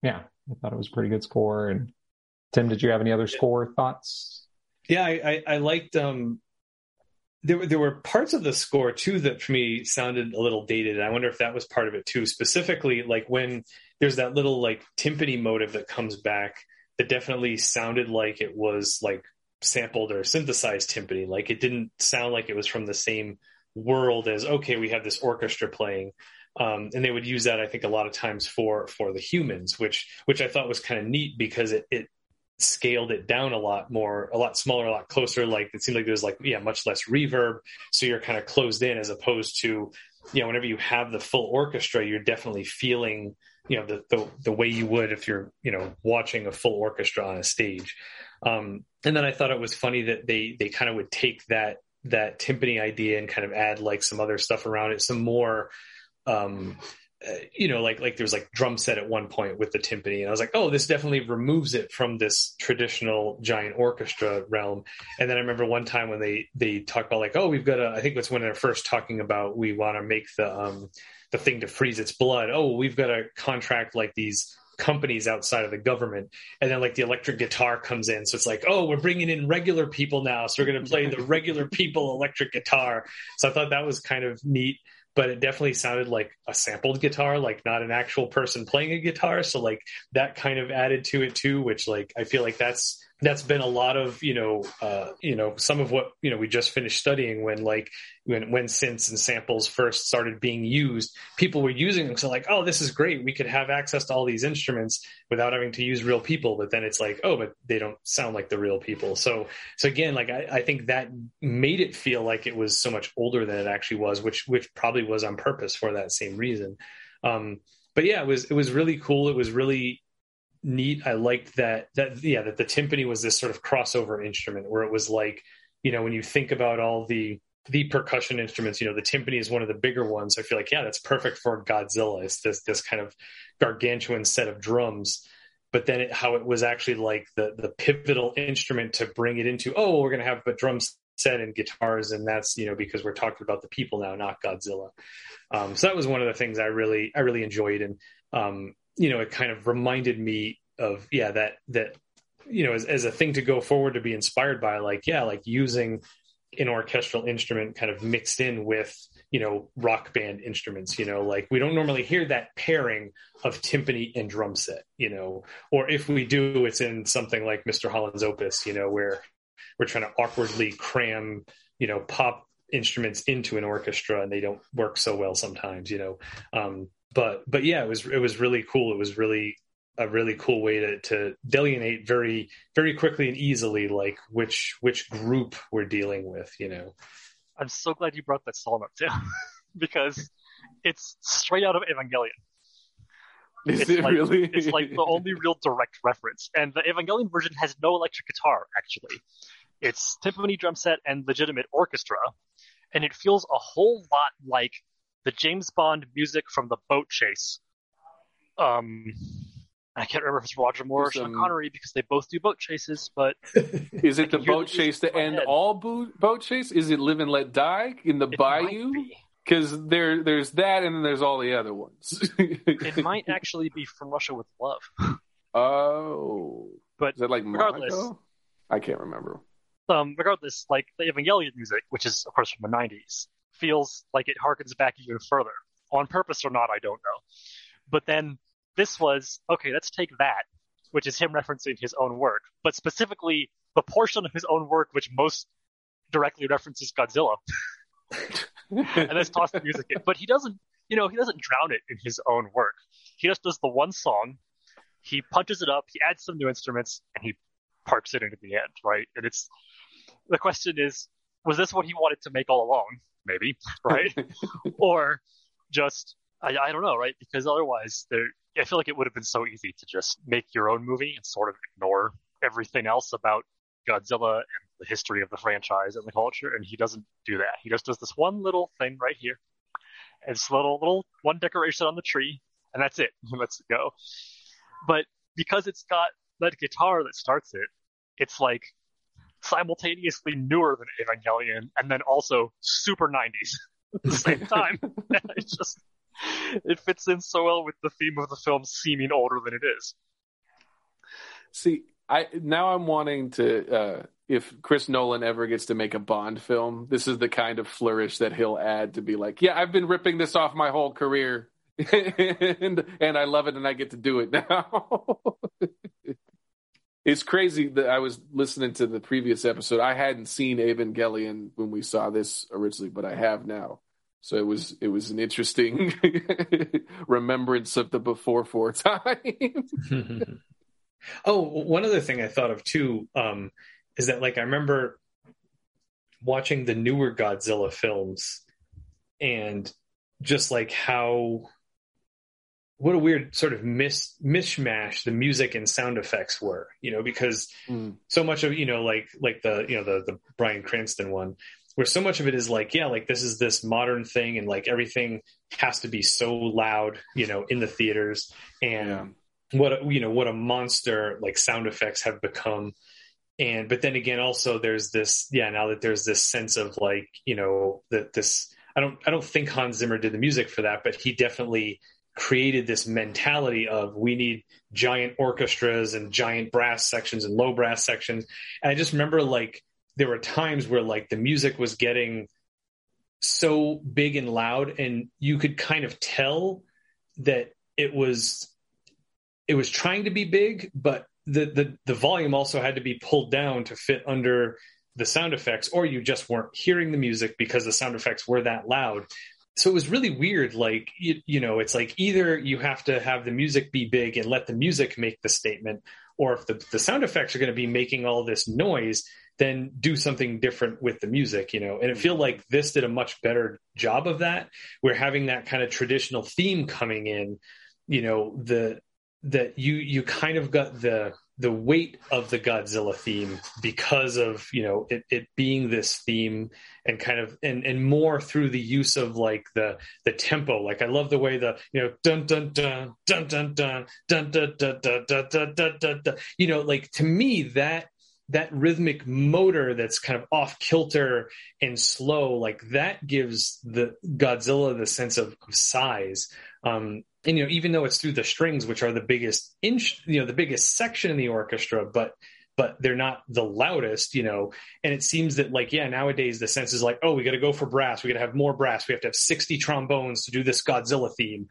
yeah, I thought it was a pretty good score. And Tim, did you have any other score thoughts? Yeah, I, I, I liked. Um, there there were parts of the score too that for me sounded a little dated. I wonder if that was part of it too. Specifically, like when there's that little like timpani motive that comes back that definitely sounded like it was like sampled or synthesized timpani. Like it didn't sound like it was from the same world as okay, we have this orchestra playing. Um, and they would use that, I think, a lot of times for for the humans, which which I thought was kind of neat because it, it scaled it down a lot more, a lot smaller, a lot closer. Like it seemed like there's like yeah, much less reverb, so you're kind of closed in as opposed to you know whenever you have the full orchestra, you're definitely feeling you know the the, the way you would if you're you know watching a full orchestra on a stage. Um, and then I thought it was funny that they they kind of would take that that timpani idea and kind of add like some other stuff around it, some more, um, you know, like like there's like drum set at one point with the timpani, and I was like, oh, this definitely removes it from this traditional giant orchestra realm. And then I remember one time when they they talk about like, oh, we've got a, I think that's when they're first talking about we want to make the um the thing to freeze its blood. Oh, we've got a contract like these companies outside of the government. And then like the electric guitar comes in. So it's like, oh, we're bringing in regular people now. So we're going to play the regular *laughs* people electric guitar. So I thought that was kind of neat, but it definitely sounded like a sampled guitar, like not an actual person playing a guitar. So like that kind of added to it too, which like I feel like that's that's been a lot of you know uh, you know some of what you know we just finished studying when like when when synths and samples first started being used people were using them. So like oh this is great. We could have access to all these instruments without having to use real people. But then it's like oh but they don't sound like the real people. So so again like I, I think that made it feel like it was so much older than it actually was which which probably was on purpose for that same reason. Um but yeah it was it was really cool. It was really neat. I liked that that yeah that the timpani was this sort of crossover instrument where it was like you know when you think about all the the percussion instruments, you know, the timpani is one of the bigger ones. I feel like, yeah, that's perfect for Godzilla. It's this this kind of gargantuan set of drums. But then it, how it was actually like the the pivotal instrument to bring it into, oh, we're gonna have a drum set and guitars, and that's you know because we're talking about the people now, not Godzilla. Um, so that was one of the things I really I really enjoyed, and um, you know, it kind of reminded me of yeah that that you know as, as a thing to go forward to be inspired by like yeah like using an orchestral instrument kind of mixed in with you know rock band instruments you know like we don't normally hear that pairing of timpani and drum set you know or if we do it's in something like mr holland's opus you know where we're trying to awkwardly cram you know pop instruments into an orchestra and they don't work so well sometimes you know um, but but yeah, it was it was really cool. It was really a really cool way to to delineate very very quickly and easily like which which group we're dealing with. You know. I'm so glad you brought that song up too, *laughs* because it's straight out of Evangelion. Is it's it like, really? it's like the only real direct reference, and the Evangelion version has no electric guitar. Actually, it's timpani drum set and legitimate orchestra, and it feels a whole lot like the James Bond music from the boat chase. Um, I can't remember if it's Roger Moore or Sean Connery because they both do boat chases. But *laughs* is it the boat chase to end head. all bo- boat chase? Is it Live and Let Die in the it bayou? Because be. there, there's that, and then there's all the other ones. *laughs* it might actually be From Russia with Love. Oh, but is that like regardless, Monaco? I can't remember. um, regardless, like the Evangelion music, which is of course from the '90s, feels like it harkens back even further, on purpose or not, I don't know. But then this was okay. Let's take that, which is him referencing his own work, but specifically the portion of his own work which most directly references Godzilla, *laughs* and let's toss the music in. But he doesn't, you know, he doesn't drown it in his own work. He just does the one song. He punches it up. He adds some new instruments, and he parks it into the end, right? And it's the question is, was this what he wanted to make all along? Maybe, *laughs* right? or just I, I don't know, right? Because otherwise, there I feel like it would have been so easy to just make your own movie and sort of ignore everything else about Godzilla and the history of the franchise and the culture, and he doesn't do that. He just does this one little thing right here. It's a little little one decoration on the tree, and that's it. He *laughs* lets it go. But because it's got that guitar that starts it, it's like simultaneously newer than Evangelion and then also super 90s at the same *laughs* time. *laughs* it's just it fits in so well with the theme of the film seeming older than it is. See, I now I'm wanting to uh if Chris Nolan ever gets to make a Bond film, this is the kind of flourish that he'll add to be like, yeah, I've been ripping this off my whole career. *laughs* and and I love it and I get to do it now. It's crazy that I was listening to the previous episode. I hadn't seen Evangelion when we saw this originally, but I have now. So it was it was an interesting *laughs* remembrance of the before four *laughs* time. *laughs* oh, one other thing I thought of too um, is that like I remember watching the newer Godzilla films and just like how what a weird sort of mis- mishmash the music and sound effects were, you know, because mm. so much of, you know, like, like the, you know, the, the Bryan Cranston one, where so much of it is like, yeah, like this is this modern thing and like everything has to be so loud, you know, in the theaters and yeah. what, a, you know, what a monster like sound effects have become. And, but then again, also there's this, yeah, now that there's this sense of like, you know, that this, I don't, I don't think Hans Zimmer did the music for that, but he definitely, created this mentality of we need giant orchestras and giant brass sections and low brass sections. And I just remember like there were times where like the music was getting so big and loud and you could kind of tell that it was it was trying to be big, but the the the volume also had to be pulled down to fit under the sound effects or you just weren't hearing the music because the sound effects were that loud so it was really weird like you, you, know it's like either you have to have the music be big and let the music make the statement or if the, the sound effects are going to be making all this noise then do something different with the music you know? And it feel like this did a much better job of that we're having that kind of traditional theme coming in you know the that you you kind of got the the weight of the Godzilla theme because of you know it, it being this theme and kind of and and more through the use of like the the tempo like I love the way the you know dun dun dun dun dun dun dun dun dun dun dun dun dun dun, you know like to me that that rhythmic motor that's kind of off kilter and slow like that gives the Godzilla the sense of, of size um, and you know even though it's through the strings which are the biggest inch you know the biggest section in the orchestra but but they're not the loudest you know and it seems that like yeah nowadays the sense is like oh we got to go for brass we got to have more brass we have to have 60 trombones to do this godzilla theme.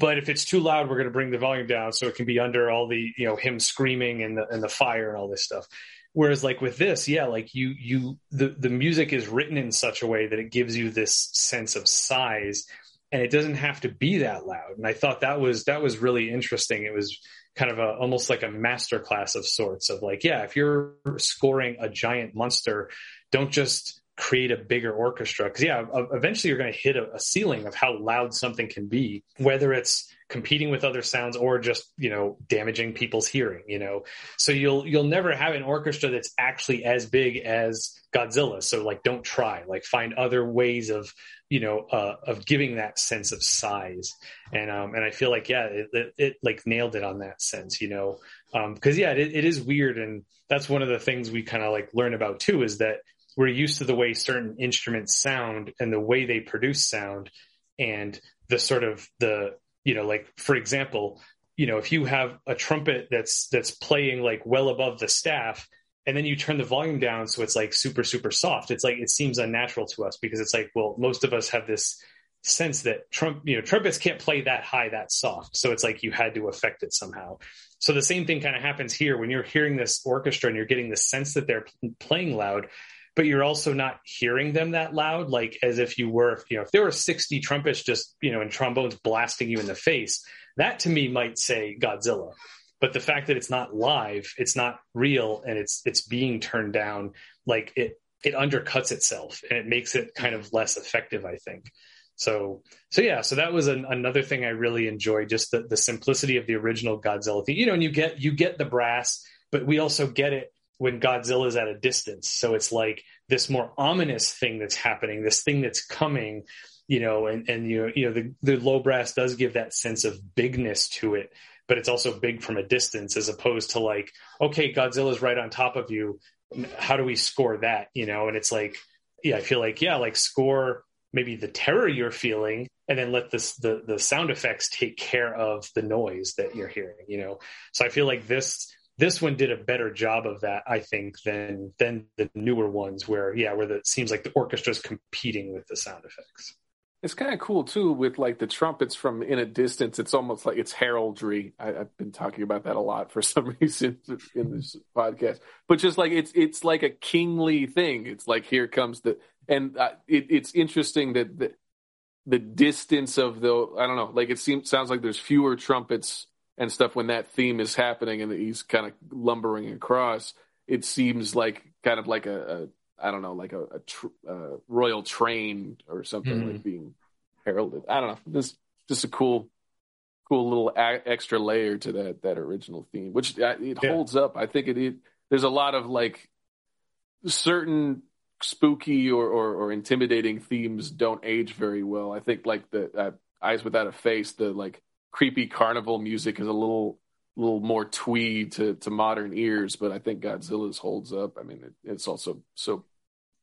But if it's too loud we're going to bring the volume down so it can be under all the you know him screaming and the and the fire and all this stuff. Whereas like with this yeah like you you the the music is written in such a way that it gives you this sense of size and it doesn't have to be that loud. And I thought that was that was really interesting. It was kind of a almost like a master class of sorts of like, yeah, if you're scoring a giant monster, don't just create a bigger orchestra because yeah eventually you're going to hit a, a, ceiling of how loud something can be whether it's competing with other sounds or just you know damaging people's hearing you know so you'll you'll never have an orchestra that's actually as big as godzilla so like don't try like find other ways of you know uh, of giving that sense of size. And um and i feel like yeah it, it, it like nailed it on that sense you know? Um because yeah it, it is weird and that's one of the things we kind of like learn about too is that we're used to the way certain instruments sound and the way they produce sound and the sort of the you know like for example you know if you have a trumpet that's that's playing like well above the staff and then you turn the volume down so it's like super super soft. It's like it seems unnatural to us because it's like well most of us have this sense that trump you know trumpets can't play that high that soft. So it's like you had to affect it somehow. So the same thing kind of happens here when you're hearing this orchestra and you're getting the sense that they're playing loud but you're also not hearing them that loud like as if you were you know if there were 60 trumpets just you know and trombones blasting you in the face that to me might say godzilla but the fact that it's not live it's not real and it's it's being turned down like it it undercuts itself and it makes it kind of less effective i think. So so yeah so that was an, another thing i really enjoyed just the, the simplicity of the original godzilla thing you know and you get you get the brass but we also get it when godzilla is at a distance. So it's like this more ominous thing that's happening this thing that's coming you know and and you know, you know the, the low brass does give that sense of bigness to it but it's also big from a distance as opposed to like, okay, Godzilla's right on top of you. How do we score that? You know, and it's like, yeah, I feel like, yeah, like score maybe the terror you're feeling and then let this the the sound effects take care of the noise that you're hearing, you know. So I feel like this this one did a better job of that, I think, than than the newer ones where, yeah, where the, it seems like the orchestra's competing with the sound effects. It's kind of cool too with like the trumpets from in a distance. It's almost like it's heraldry. I, have been talking about that a lot for *laughs* some reason in this podcast. But just like it's it's like a kingly thing. It's like here comes the and uh, it, it's interesting that the, the distance of the I don't know. Like it seems sounds like there's fewer trumpets and stuff when that theme is happening and he's kind of lumbering across. It seems like kind of like a, a I don't know, like a, a tr- uh, royal train or something mm. like being heralded. I don't know. This just a cool, cool little a- extra layer to that that original theme, which uh, it yeah. holds up. I think it, it. There's a lot of like certain spooky or, or, or intimidating themes don't age very well. I think like the uh, Eyes Without a Face, the like creepy carnival music is a little little more twee to, to modern ears, but I think Godzilla's holds up. I mean, it, it's also so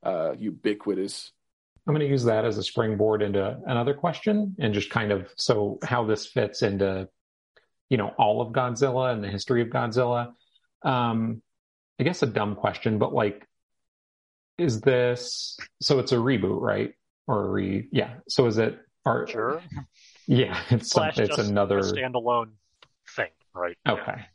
uh, ubiquitous. I'm going to use that as a springboard into another question and just kind of so how this fits into, you know, all of Godzilla and the history of Godzilla. Um, I guess a dumb question, but like, is this so? It's a reboot, right? Or a re? Yeah. So is it? Or, sure. *laughs* Yeah, it's some, it's another standalone thing. Right. Okay.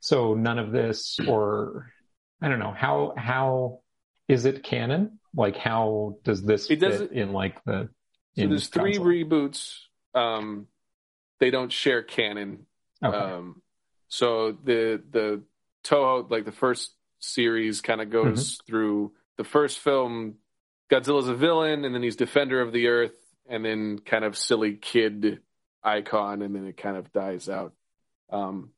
So none of this, or I don't know how how is it canon? Like how does this it fit in like the? So there's three reboots. Um, they don't share canon. Okay. Um, so the the Toho like the first series kind of goes mm-hmm. through the first film. Godzilla's a villain, and then he's defender of the Earth, and then kind of silly kid icon, and then it kind of dies out. Um,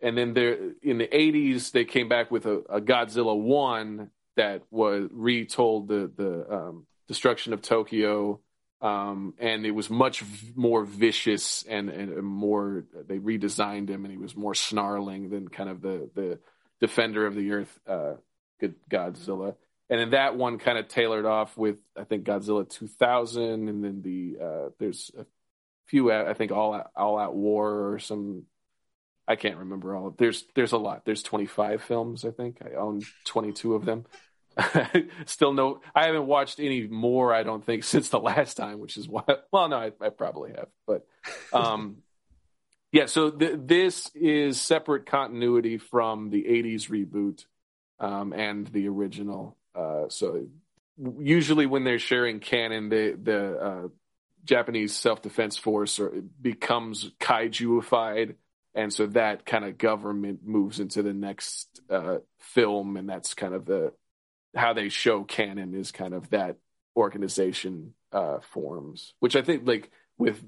and then there in the 80s, they came back with a, a Godzilla 1 that was retold the, the um, destruction of Tokyo. Um, and it was much v- more vicious and, and more, they redesigned him and he was more snarling than kind of the, the defender of the earth, uh, Godzilla. And then that one kind of tailored off with, I think, Godzilla 2000. And then the, uh, there's a few, I think, all all out war or some I can't remember all. There's there's a lot. There's 25 films. I think I own 22 of them. *laughs* Still no. I haven't watched any more. I don't think *laughs* since the last time, which is why. *laughs* Well, no, I, I probably have, but um, yeah. So th- this is separate continuity from the 80s reboot um, and the original. Uh, so usually when they're sharing canon, the the uh, Japanese self defense force or, becomes kaijuified and so that kind of government moves into the next uh, film, and that's kind of the how they show canon is kind of that organization uh, forms, which I think like with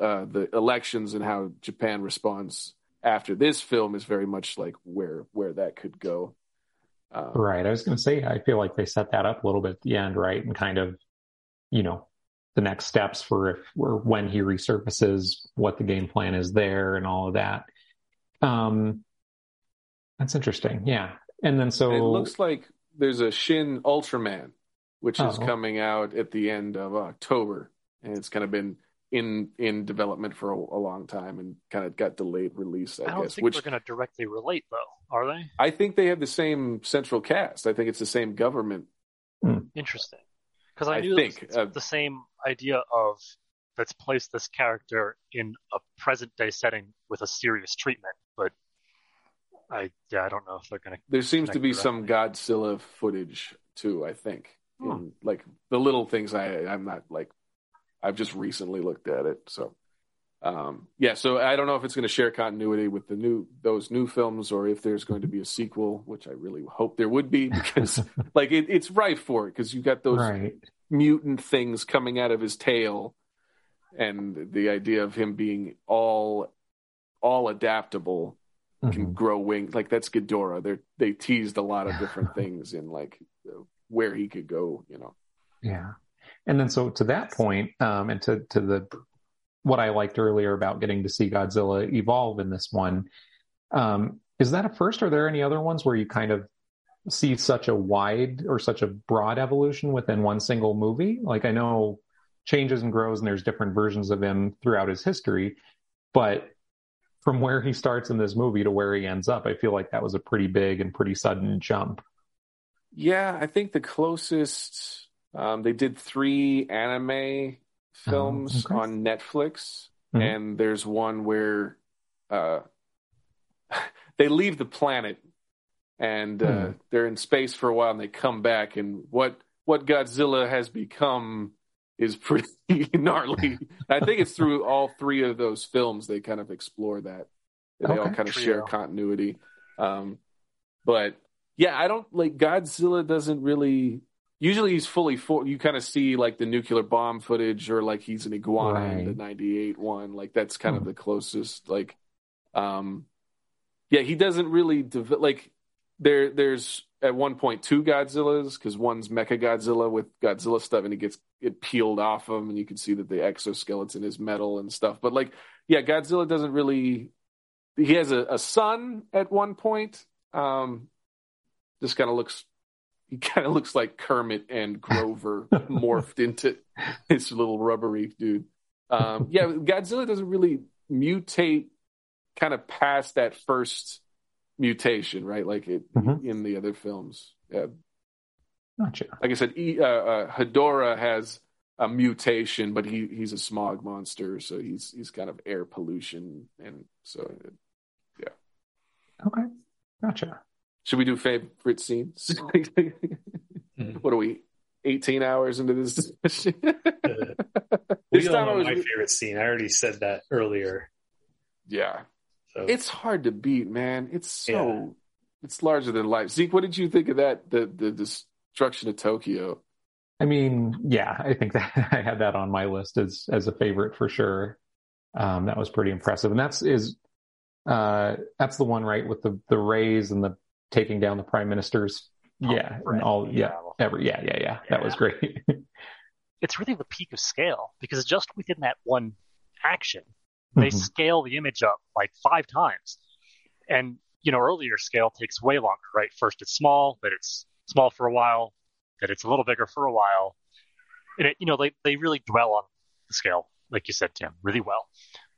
uh, the elections and how Japan responds after this film is very much like where where that could go. Um, right. I was going to say I feel like they set that up a little bit at the end, right, and kind of you know the next steps for if or when he resurfaces, what the game plan is there, and all of that. Um, that's interesting. Yeah. And then so it looks like there's a Shin Ultraman, which is oh. coming out at the end of October, and it's kind of been in in development for a, a long time and kind of got delayed release. I, I don't guess. think Which they're going to directly relate, though, are they? I think they have the same central cast. I think it's the same government. Interesting. Because I I knew think, it's uh, the same idea of let's place this character in a present day setting with a serious treatment, but I yeah I don't know if they're going to. There seems to be some. Godzilla footage too. I think, Hmm. in, like the little things. I I'm not like. I've just recently looked at it, so um, yeah. So I don't know if it's going to share continuity with the new those new films, or if there's going to be a sequel, which I really hope there would be, *laughs* because like it, it's rife for it. Because you got those right. mutant things coming out of his tail, and the idea of him being all all adaptable can Mhm. grow wings. Like that's Ghidorah. They they teased a lot of different *laughs* things in like where he could go. You know. Yeah. And then so to that point, um, and to to the what I liked earlier about getting to see Godzilla evolve in this one, um, is that a first? Are there any other ones where you kind of see such a wide or such a broad evolution within one single movie? Like I know changes and grows and there's different versions of him throughout his history, but from where he starts in this movie to where he ends up, I feel like that was a pretty big and pretty sudden jump. Yeah, I think the closest um, they did three anime films okay. on Netflix, Mhm. and there's one where uh, *laughs* they leave the planet and uh, Hmm. they're in space for a while, and they come back, and what what Godzilla has become is pretty *laughs* gnarly. I think it's through all three of those films they kind of explore that. They all kind of Trio. share continuity. Um, but yeah, I don't like Godzilla doesn't really. Usually he's fully for you kind of see like the nuclear bomb footage or like he's an iguana in the 98 one like that's kind of Hmm. the closest like um yeah he doesn't really dev- like there there's at one point two Godzillas because one's Mechagodzilla with Godzilla stuff and it gets it peeled off of him and you can see that the exoskeleton is metal and stuff but like yeah Godzilla doesn't really he has a, a son at one point um just kind of looks he kind of looks like Kermit and Grover *laughs* morphed into this little rubbery dude. Um, yeah, Godzilla doesn't really mutate kind of past that first mutation, right? Like it Mhm. in the other films. Yeah. Gotcha. Like I said, e, uh, uh, Hedorah has a mutation, but he he's a smog monster, so he's he's kind of air pollution, and so yeah. Okay. Gotcha. should we do favorite scenes? *laughs* What are we? 18 hours into this discussion. *laughs* *laughs* We This all time I know was- my favorite scene. I already said that earlier. yeah. So It's hard to beat, man. It's so Yeah. it's larger than life. Zeke, what did you think of that? The the destruction of Tokyo. I mean, yeah, I think that *laughs* I had that on my list as as a favorite for sure. Um, that was pretty impressive, and that's is uh, that's the one right with the the rays and the taking down the prime ministers. Oh, yeah, right. and all yeah, Yeah. every yeah, yeah, yeah. That was great. *laughs* It's really the peak of scale because just within that one action, they Mhm. scale the image up like five times. And, you know, earlier scale takes way longer, right? First it's small, then it's small for a while, then it's a little bigger for a while. And it, you know, they, they really dwell on the scale, like you said, Tim, really well.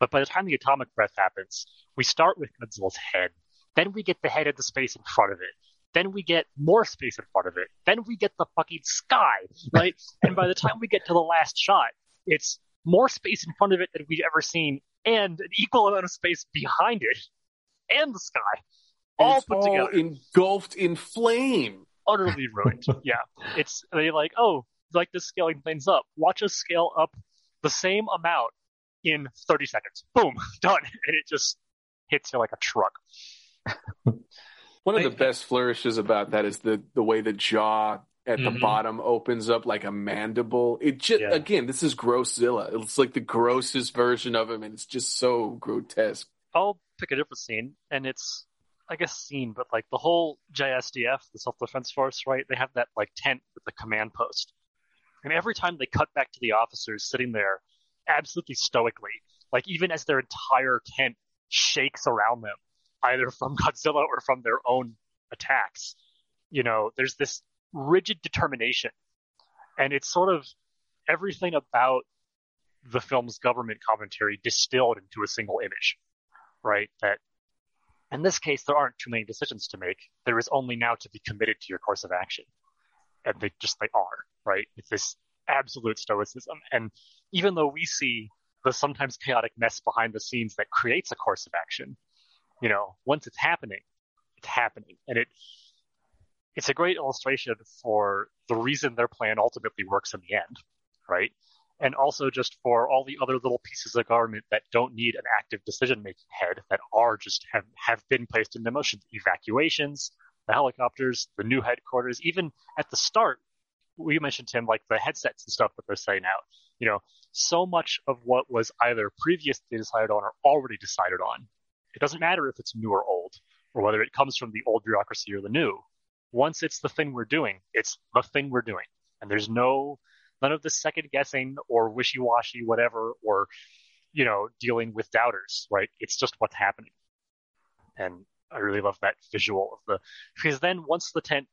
But by the time the atomic breath happens, we start with Godzilla's head. Then we get the head of the space in front of it. Then we get more space in front of it. Then we get the fucking sky, right? and by the time we get to the last shot, it's more space in front of it than we've ever seen, and an equal amount of space behind it, and the sky, all it's put all together, engulfed in flame. utterly *laughs* ruined. yeah, it's they like, oh, like this scaling things up. Watch us scale up the same amount in 30 seconds. Boom, *laughs* done, and it just hits you like a truck. *laughs* One of the best flourishes about that is the the way the jaw at the Mhm. bottom opens up like a mandible. It just Yeah. again, this is Grosszilla. It's like the grossest version of him, and it's just so grotesque. I'll pick a different scene, and it's I guess scene, but like the whole JSDF, the Self Defense Force, right? They have that like tent with the command post, and every time they cut back to the officers sitting there, absolutely stoically, like even as their entire tent shakes around them, either from *laughs* Godzilla or from their own attacks, you know, there's this rigid determination, and it's sort of everything about the film's government commentary distilled into a single image, right? That in this case, there aren't too many decisions to make. There is only now to be committed to your course of action. And they just, they are, right? It's this absolute stoicism. And even though we see the sometimes chaotic mess behind the scenes that creates a course of action, you know, once it's happening, it's happening. And it, it's a great illustration for the reason their plan ultimately works in the end, right? And also just for all the other little pieces of government that don't need an active decision making head that are just have, have been placed into motion. Evacuations, the helicopters, the new headquarters, even at the start, we mentioned Tim, like the headsets and stuff that they're saying out. You know, so much of what was either previously decided on or already decided on. It doesn't matter if it's new or old, or whether it comes from the old bureaucracy or the new once it's the thing we're doing, it's the thing we're doing. And there's no, none of the second guessing or wishy washy, whatever, or, you know, dealing with doubters, right? It's just what's happening. And I really love that visual of the, because then once the tent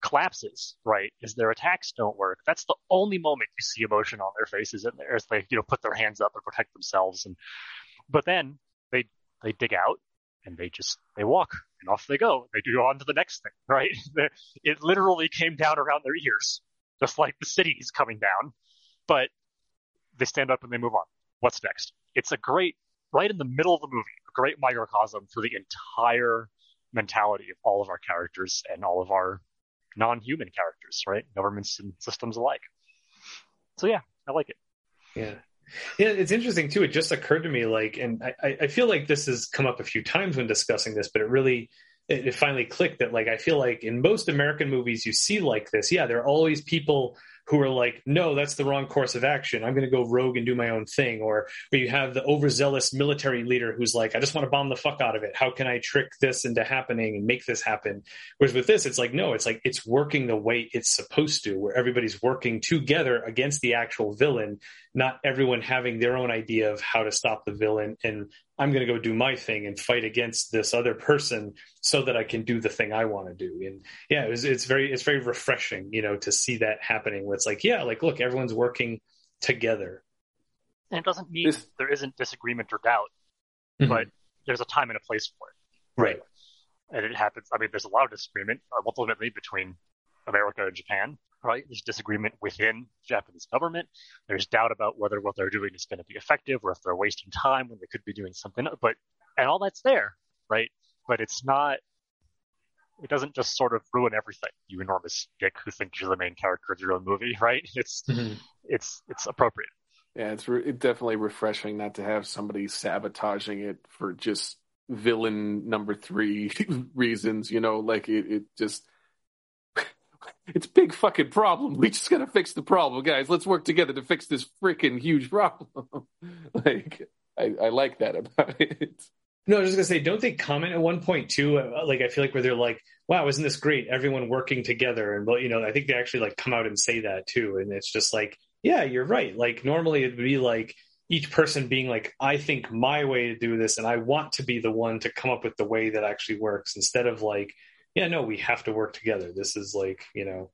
collapses, right, is their attacks don't work. That's the only moment you see emotion on their faces there as they, you know, put their hands up and protect themselves. And, but then they, they dig out and they just they walk and off they go. They do on to the next thing, *laughs* right? it literally came down around their ears, just like the city is coming down. But they stand up and they move on. What's next? It's a great, right in the middle of the movie, a great microcosm for the entire mentality of all of our characters and all of our non-human characters, right? Governments and systems alike. So yeah, I like it. Yeah. Yeah, it's interesting too. It just occurred to me, like, and I, I feel like this has come up a few times when discussing this, but it really, it finally clicked that, like, I feel like in most American movies you see like this, yeah, there are always people who are like, no, that's the wrong course of action. I'm going to go rogue and do my own thing. Or, or you have the overzealous military leader who's like, I just want to bomb the fuck out of it. How can I trick this into happening and make this happen? Whereas with this, it's like, no, it's like it's working the way it's supposed to, where everybody's working together against the actual villain, not everyone having their own idea of how to stop the villain and I'm going to go do my thing and fight against this other person so that I can do the thing I want to do. And yeah, it was, it's very, it's very refreshing, you know, to see that happening where it's like, yeah, like, look, everyone's working together. And it doesn't mean this... there isn't disagreement or doubt, mm-hmm. but there's a time and a place for it. Right. And it happens. I mean, there's a lot of disagreement uh, ultimately between America and Japan, right? There's disagreement within the Japanese government. There's doubt about whether what they're doing is going to be effective or if they're wasting time when they could be doing something. But and all that's there, right? But it's not. It doesn't just sort of ruin everything. You enormous dick who thinks you're the main character of your own movie, *laughs* right? It's mm-hmm. it's it's appropriate. Yeah, it's re- definitely refreshing not to have somebody sabotaging it for just villain number three *laughs* reasons. You know, like it, it just it's big fucking problem. *laughs* We just gotta fix the problem, guys. Let's work together to fix this freaking huge problem. *laughs* like, I, I, like that about it. No, I was just gonna say, don't they comment at one point too? Uh, like, I feel like where they're like, "Wow, isn't this great? Everyone working together." And well, you know, I think they actually like come out and say that too. And it's just like, yeah, you're right. Like normally it'd be like each person being like, "I think my way to do this, and I want to be the one to come up with the way that actually works," instead of like yeah, no, we have to work together. This is like, you know,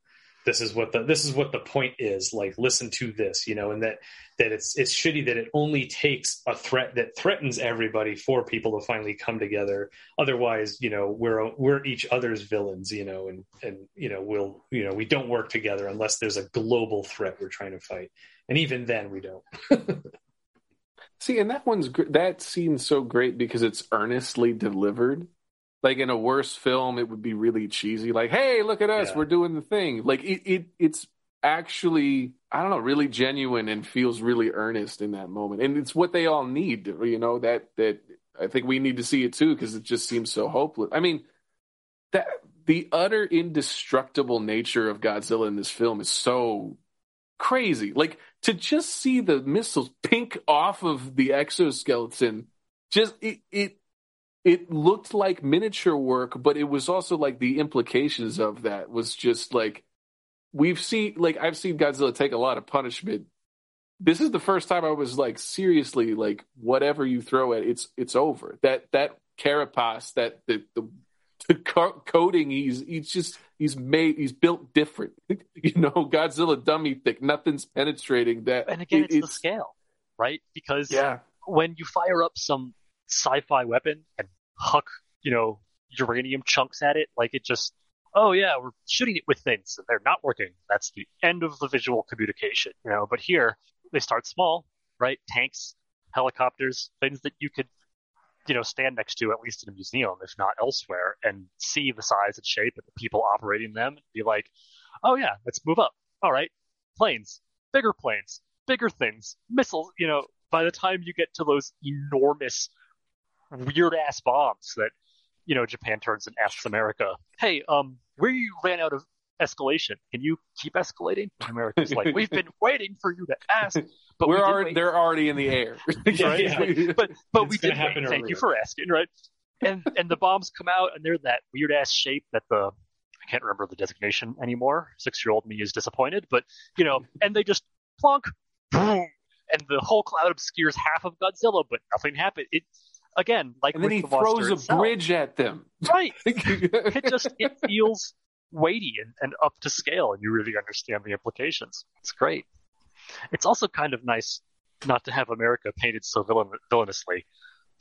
this is what the this is what the point is. Like, listen to this, you know, and that that it's it's shitty that it only takes a threat that threatens everybody for people to finally come together. Otherwise, you know, we're we're each other's villains, you know, and and you know we'll you know we don't work together unless there's a global threat we're trying to fight, and even then we don't. *laughs* See, and that one's that seems so great because it's earnestly delivered like in a worse film it would be really cheesy like hey look at us yeah. we're doing the thing. Like it, it it's actually i don't know really genuine and feels really earnest in that moment. And it's what they all need you know that that i think we need to see it too because it just seems so hopeless. I mean that the utter indestructible nature of godzilla in this film is so crazy. Like to just see the missiles pink off of the exoskeleton just it, it it looked like miniature work, but it was also like the implications of that was just like we've seen like I've seen Godzilla take a lot of punishment. This is the first time I was like seriously like whatever you throw at it's it's over. That that carapace that the the, the coating he's he's just he's made he's built different. *laughs* you know, Godzilla dummy thick, nothing's penetrating that. And again, it, it's, it's the scale right? Because Yeah. when you fire up some sci-fi weapon and huck, you know, uranium chunks at it, like it just, oh yeah, we're shooting it with things and they're not working. That's the end of the visual communication, you know. But here they start small, right? Tanks, helicopters, things that you could, you know, stand next to at least in a museum, if not elsewhere, and see the size and shape of the people operating them and be like, oh yeah, let's move up. All right, planes, bigger planes, bigger things, missiles, you know, by the time you get to those enormous weird ass bombs that you know Japan turns and asks America, "Hey, um, where you ran out of escalation? Can you keep escalating?" And America's like, "We've been waiting for you to ask, but We're we already they're already in the air. *laughs* Right? yeah. but but It's we gonna did happen wait. Thank you for asking, right? And and the bombs come out and they're that weird ass shape that the I can't remember the designation anymore. Six year old me is disappointed, but you know, and they just plunk, boom, and the whole cloud obscures half of Godzilla, but nothing happened. It again, like and then with he the throws a itself. bridge at them. right? *laughs* It just it feels weighty and, and up to scale, and you really understand the implications. It's great. It's also kind of nice not to have America painted so villain, villainously.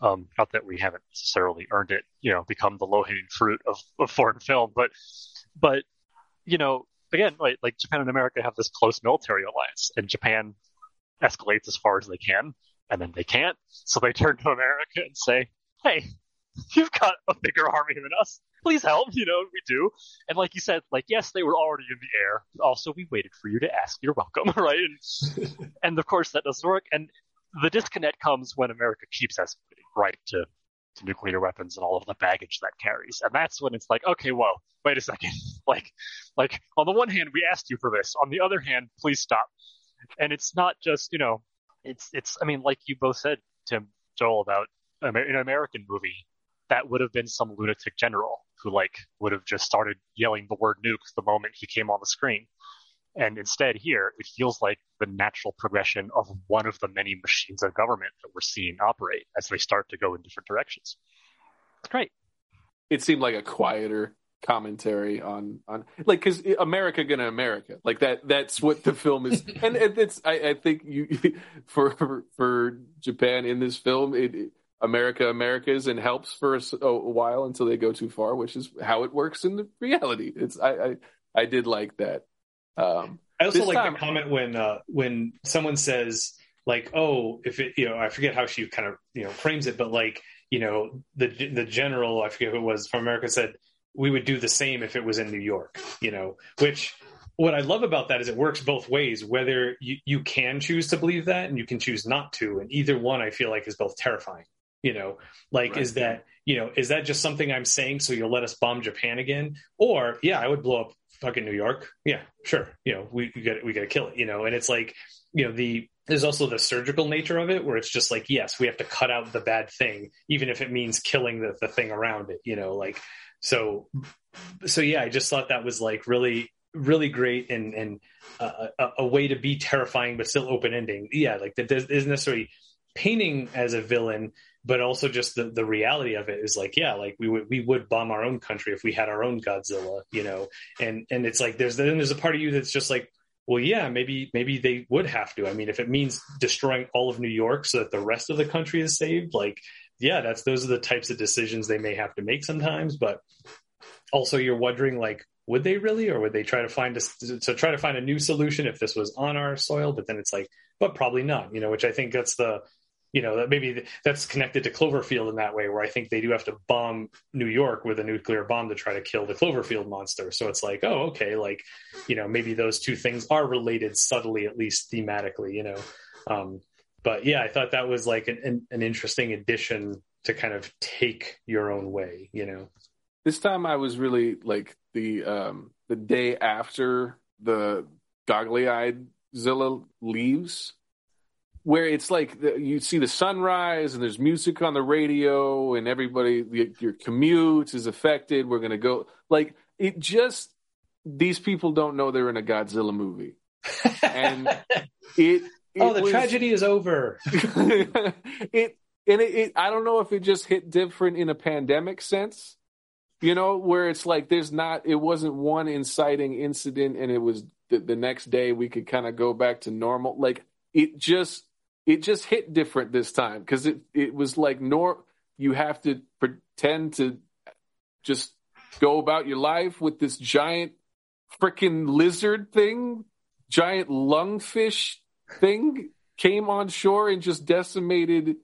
Um, not that we haven't necessarily earned it, you know, become the low-hanging fruit of, of foreign film, but but you know, again, like, like Japan and America have this close military alliance, and Japan escalates as far as they can, and then they can't, so they turn to America and say, "Hey, you've got a bigger army than us. Please help." You know, we do, and like you said, like yes, they were already in the air. but Also, we waited for you to ask. You're welcome, *laughs* right? And, *laughs* and of course, that doesn't work. And the disconnect comes when America keeps escalating, right, to, to nuclear weapons and all of the baggage that carries. And that's when it's like, okay, whoa, wait a second. *laughs* like, like on the one hand, we asked you for this. On the other hand, please stop. And it's not just, you know, it's, it's, I mean, like you both said, Tim, Joel, about an American movie, that would have been some lunatic general who, like, would have just started yelling the word nuke the moment he came on the screen. And instead, here, it feels like the natural progression of one of the many machines of government that we're seeing operate as they start to go in different directions. It's great. it seemed like a quieter commentary on on like because America gonna America. Like that that's what the film is. *laughs* And it's I, I think you *laughs* for for Japan in this film it, it- America Americas and helps for a while until they go too far which is how it works in the reality. It's I I, I did like that. Um I also like time- the comment when uh, when someone says like, "Oh, if it," you know, I forget how she kind of you know frames it, but like, you know, the the general, I forget who it was from America said we would do the same if it was in New York, you know, which what I love about that is it works both ways. Whether you you can choose to believe that and you can choose not to, and either one I feel like is both terrifying. You know, like Right. is that you know is that just something I'm saying so you'll let us bomb Japan again, or yeah, I would blow up fucking New York. Yeah, sure. You know, we, we got we got to kill it. You know, and it's like you know the there's also the surgical nature of it where it's just like yes, we have to cut out the bad thing, even if it means killing the the thing around it. You know, like so so yeah, I just thought that was like really really great and and uh, a, a way to be terrifying but still open ending. Yeah, like that isn't necessarily painting as a villain but also just the, the reality of it is like yeah like we would we would bomb our own country if we had our own godzilla you know and and it's like there's then there's a part of you that's just like well yeah maybe maybe they would have to i mean if it means destroying all of new york so that the rest of the country is saved like yeah that's those are the types of decisions they may have to make sometimes but also you're wondering like would they really or would they try to find a so try to find a new solution if this was on our soil but then it's like but probably not you know which i think that's the you know that maybe that's connected to Cloverfield in that way, where I think they do have to bomb New York with a nuclear bomb to try to kill the Cloverfield monster. So it's like, oh, okay, like you know, maybe those two things are related subtly, at least thematically, you know. Um, but yeah, I thought that was like an, an, an interesting addition to kind of take your own way, you know. This time I was really like the um the day after the goggly eyed Zilla leaves, where it's like the, you see the sunrise and there's music on the radio and everybody your, your commute is affected. We're gonna go like it just these people don't know they're in a Godzilla movie, *laughs* and it. Oh, the was- tragedy is over. *laughs* it and it, it I don't know if it just hit different in a pandemic sense, you know, where it's like there's not it wasn't one inciting incident and it was the, the next day we could kind of go back to normal. Like it just it just hit different this time because it it was like nor you have to pretend to just go about your life with this giant freaking lizard thing, giant lungfish thing came on shore and just decimated.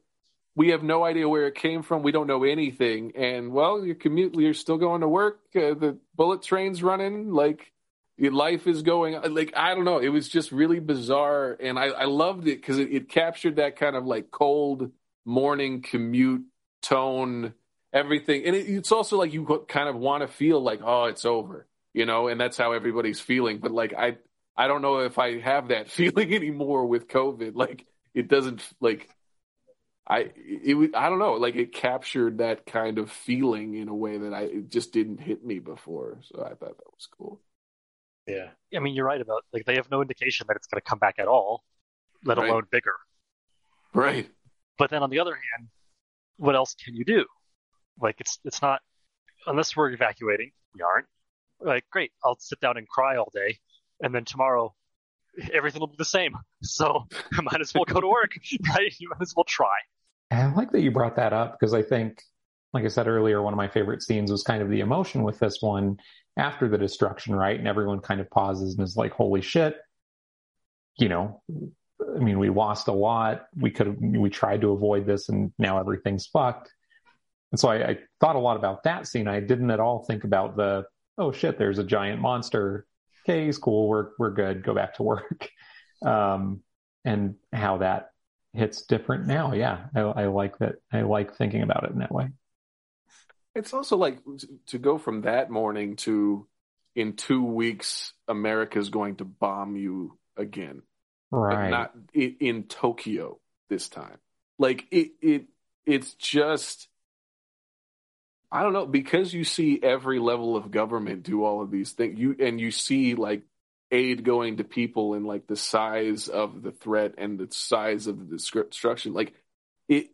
We have no idea where it came from. We don't know anything. And well, your commute, you're still going to work. Uh, the bullet train's running. Like your life is going. Like I don't know. It was just really bizarre, and I, I loved it because it, it captured that kind of like cold morning commute tone, everything. And it, it's also like you kind of want to feel like, oh, it's over, you know, and that's how everybody's feeling. But like I I don't know if I have that *laughs* feeling anymore with COVID. Like it doesn't like I it I don't know. Like it captured that kind of feeling in a way that I it just didn't hit me before. So I thought that was cool. Yeah. I mean, you're right about like they have no indication that it's going to come back at all, let Right. alone bigger. Right. But then on the other hand, what else can you do? Like it's it's not unless we're evacuating, we aren't. Like great, I'll sit down and cry all day, and then tomorrow everything will be the same. So I *laughs* might as well go to work, *laughs* right? You might as well try. And I like that you brought that up because I think, like I said earlier, one of my favorite scenes was kind of the emotion with this one after the destruction, right? And everyone kind of pauses and is like, holy shit. You know, I mean, we lost a lot. We could we tried to avoid this and now everything's fucked. And so I, I thought a lot about that scene. I didn't at all think about the, oh shit, there's a giant monster. Okay, he's cool. We're, we're good. Go back to work. *laughs* Um, and how that hits different now. Yeah, I, I like that. I like thinking about it in that way. It's also like to go from that morning to in two weeks, America's going to bomb you again. Right. not in, in Tokyo this time. Like it, it, it's just, I don't know, because you see every level of government do all of these things. You and you see like aid going to people and like the size of the threat and the size of the destruction. Like it,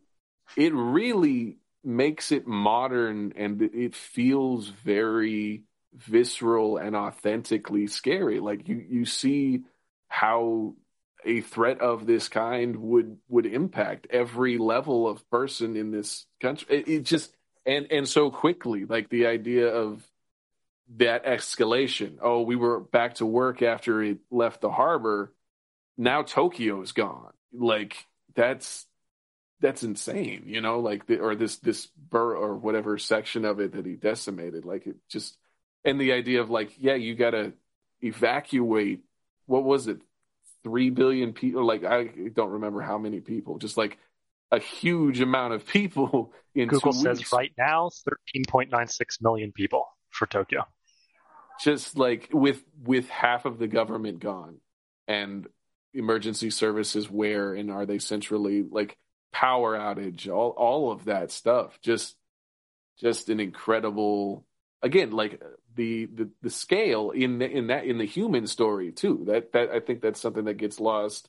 it really makes it modern and it feels very visceral and authentically scary. Like you, you see how a threat of this kind would would impact every level of person in this country. It, it just and and so quickly, like the idea of that escalation. Oh, we were back to work after it left the harbor. Now Tokyo is gone. Like that's that's insane, you know. Like the, or this this bur or whatever section of it that he decimated. Like it just and the idea of like yeah, you got to evacuate. What was it? three billion people. Like I don't remember how many people. Just like a huge amount of people *laughs* in Google two says weeks. right now 13.96 million people for Tokyo. Just like with with half of the government gone, and emergency services where and are they centrally like power outage, all all of that stuff. Just just an incredible again like the the, the scale in the, in that in the human story too that that i think that's something that gets lost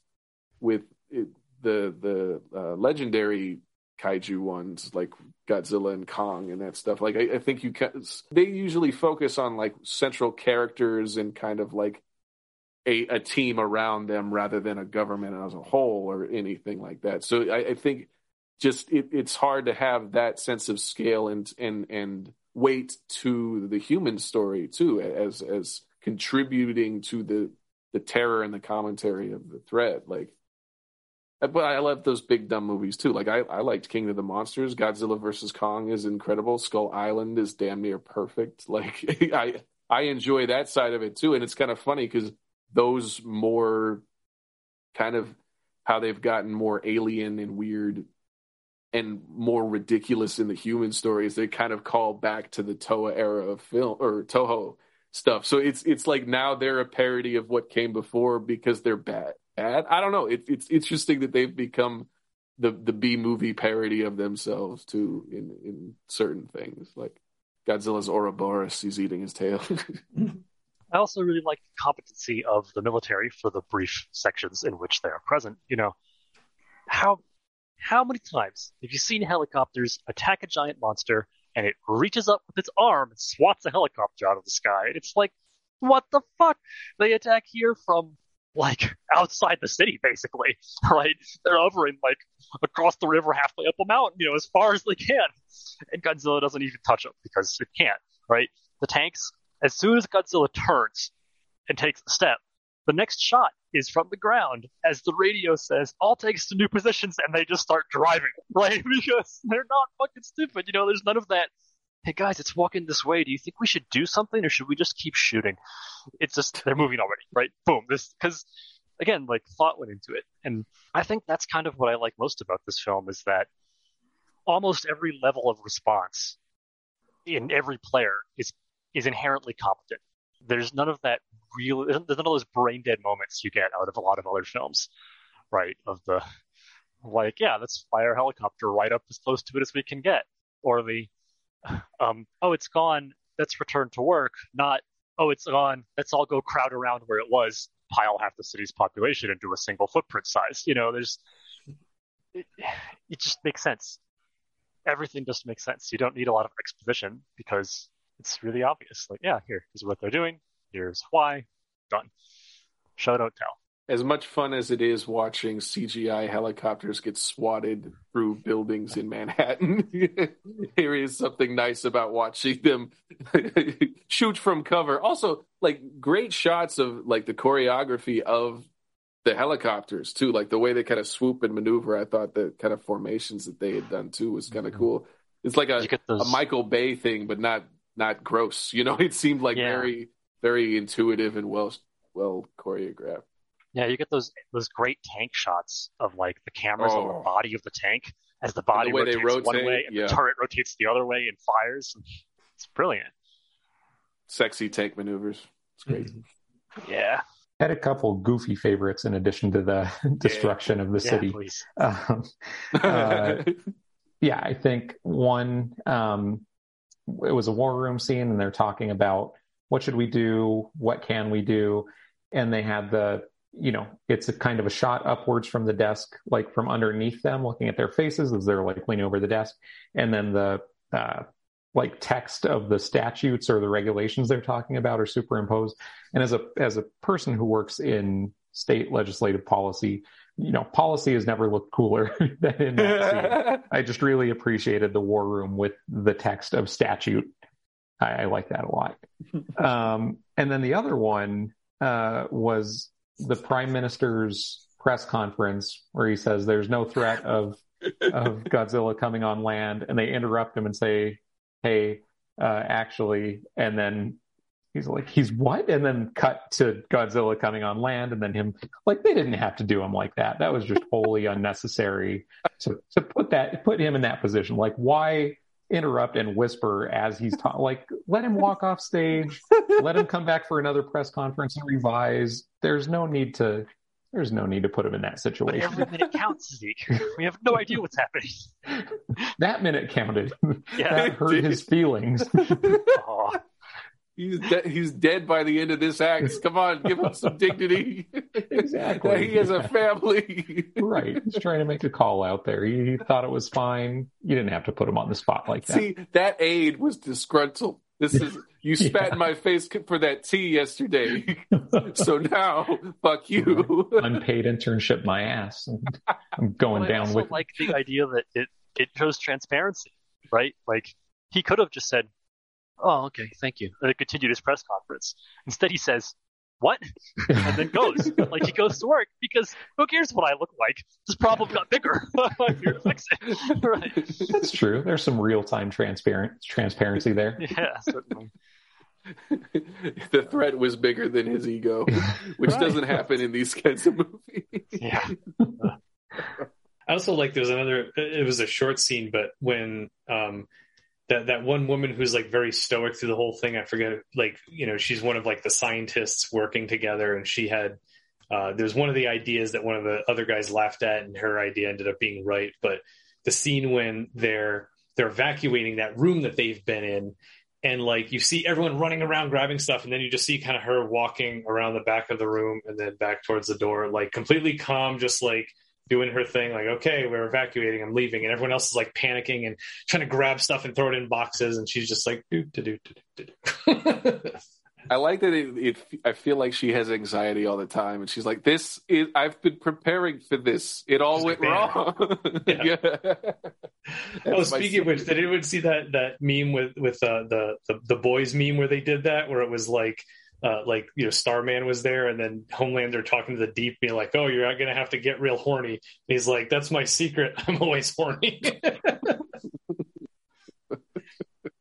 with it, the the uh, legendary kaiju ones like godzilla and kong and that stuff like i, I think you can they usually focus on like central characters and kind of like a, a team around them rather than a government as a whole or anything like that. So i, I think just it, it's hard to have that sense of scale and and and weight to the human story too as as contributing to the the terror and the commentary of the threat. Like Uh, but I love those big dumb movies too. Like I, I liked King of the Monsters. Godzilla versus Kong is incredible. Skull Island is damn near perfect. *laughs* Like I I enjoy that side of it too. And it's kind of funny because those more kind of how they've gotten more alien and weird and more ridiculous in the human stories. They kind of call back to the Toa era of film or Toho stuff. So it's it's like now they're a parody of what came before because they're bad. Bad. I don't know. It, it's interesting that they've become the the B movie parody of themselves too in in certain things like Godzilla's Ouroboros. He's eating his tail. *laughs* I also really like the competency of the military for the brief sections in which they are present. You know, how how many times have you seen helicopters attack a giant monster and it reaches up with its arm and swats a helicopter out of the sky? It's like, what the fuck? They attack here from like outside the city, basically. *laughs* Right? They're hovering like across the river, halfway up a mountain, you know, as far as they can. And Godzilla doesn't even touch them because it can't. Right? The tanks, as soon as Godzilla turns and takes a step, the next shot is from the ground as the radio says, all takes to new positions, and they just start driving, *laughs* right? *laughs* Because they're not fucking stupid. You know, there's none of that. Hey guys, it's walking this way. Do you think we should do something or should we just keep shooting? It's just, they're moving already, right? Boom. This, cause again, like thought went into it. And I think that's kind of what I like most about this film is that almost every level of response in every player is, is inherently competent. There's none of that real there's none of those brain dead moments you get out of a lot of other films, right? Of the like, yeah, let's fly our helicopter right up as close to it as we can get, or the *sighs* um, oh, it's gone, let's return to work, not oh, it's gone, let's all go crowd around where it was, pile half the city's population into a single footprint size. You know, there's it, it just makes sense. Everything just makes sense. You don't need a lot of exposition because it's really obvious. Like, yeah, here, here's what they're doing. Here's why. Done. Show don't tell. As much fun as it is watching CGI helicopters get swatted through buildings in Manhattan, *laughs* here is something nice about watching them *laughs* shoot from cover. Also, like great shots of like the choreography of the helicopters too, like the way they kind of swoop and maneuver. I thought the kind of formations that they had done too was kind of mm-hmm. cool. It's like a, those... a Michael Bay thing, but not not gross. You know, *laughs* it seemed like yeah. very very intuitive and well well choreographed. Yeah, you get those those great tank shots of like the cameras oh. on the oh. body of the tank as the body the rotates rotate, one way and yeah. the turret rotates the other way and fires. It's brilliant. Sexy tank maneuvers. It's great. Mm-hmm. yeah. Had a couple goofy favorites in addition to the *laughs* destruction yeah. of the yeah, city. Um, uh, *laughs* yeah, I think one, um, it was a war room scene and they're talking about what should we do? What can we do? And they had the, you know, it's a kind of a shot upwards from the desk, like from underneath them, looking at their faces as they're like leaning over the desk. And then the, uh, like text of the statutes or the regulations they're talking about are superimposed. And as a, as a person who works in state legislative policy, you know, policy has never looked cooler *laughs* than in that scene. *laughs* I just really appreciated the war room with the text of statute I, I like that a lot. *laughs* um, and then the other one uh, was the prime minister's press conference where he says there's no threat of of *laughs* Godzilla coming on land, and they interrupt him and say, "Hey, uh, actually," and then he's like, "He's what?" And then cut to Godzilla coming on land, and then him like they didn't have to do him like that. That was just wholly unnecessary to to put that put him in that position. Like, why? Interrupt and whisper as he's talking. Like, let him walk off stage. let him come back for another press conference and revise. There's no need to. There's no need to put him in that situation. But every minute counts, Zeke. We have no idea what's happening. that minute counted. Yeah, that hurt his *laughs* feelings. oh. He's de- he's dead by the end of this act. Come on, give him some dignity. *laughs* Exactly. he has a family. right. He's trying to make a call out there. He, he, thought it was fine. You didn't have to put him on the spot like that. See, that aide was disgruntled. This is *laughs* you spat yeah. in my face for that tea yesterday. *laughs* so now, fuck you. Unpaid internship, my ass. I'm going well, down I also with. Like the idea that it it shows transparency, right? Like he could have just said, oh, okay, thank you. And continued his press conference. Instead, he says, what? and then goes. *laughs* like he goes to work because who cares what I look like? This problem got bigger. I'm *laughs* here to fix it. *laughs* right. That's true. There's some real time transparent transparency there. Yeah, certainly. the threat was bigger than his ego, which right. doesn't happen in these kinds of movies. Yeah. I also like there's another. It was a short scene, but when um, that that one woman who's like very stoic through the whole thing. I forget, like you know, she's one of like the scientists working together, and she had uh, there's one of the ideas that one of the other guys laughed at, and her idea ended up being right. But the scene when they're they're evacuating that room that they've been in, and like you see everyone running around grabbing stuff, and then you just see kind of her walking around the back of the room and then back towards the door, like completely calm, just like doing her thing, like, okay, we're evacuating, I'm leaving. And everyone else is like panicking and trying to grab stuff and throw it in boxes. And she's just like, do, do, do, do, do. I like that it, it. I feel like she has anxiety all the time, and she's like, "This is. I've been preparing for this. It all She's went like, wrong." *laughs* Yeah. yeah. *laughs* Oh, speaking of which, did anyone see that that meme with with uh, the, the the boys meme where they did that, where it was like. Uh, like you know, Starman was there, and then Homelander talking to the Deep, being like, "Oh, you're not gonna have to get real horny." And he's like, "That's my secret. *laughs* I'm always horny." *laughs*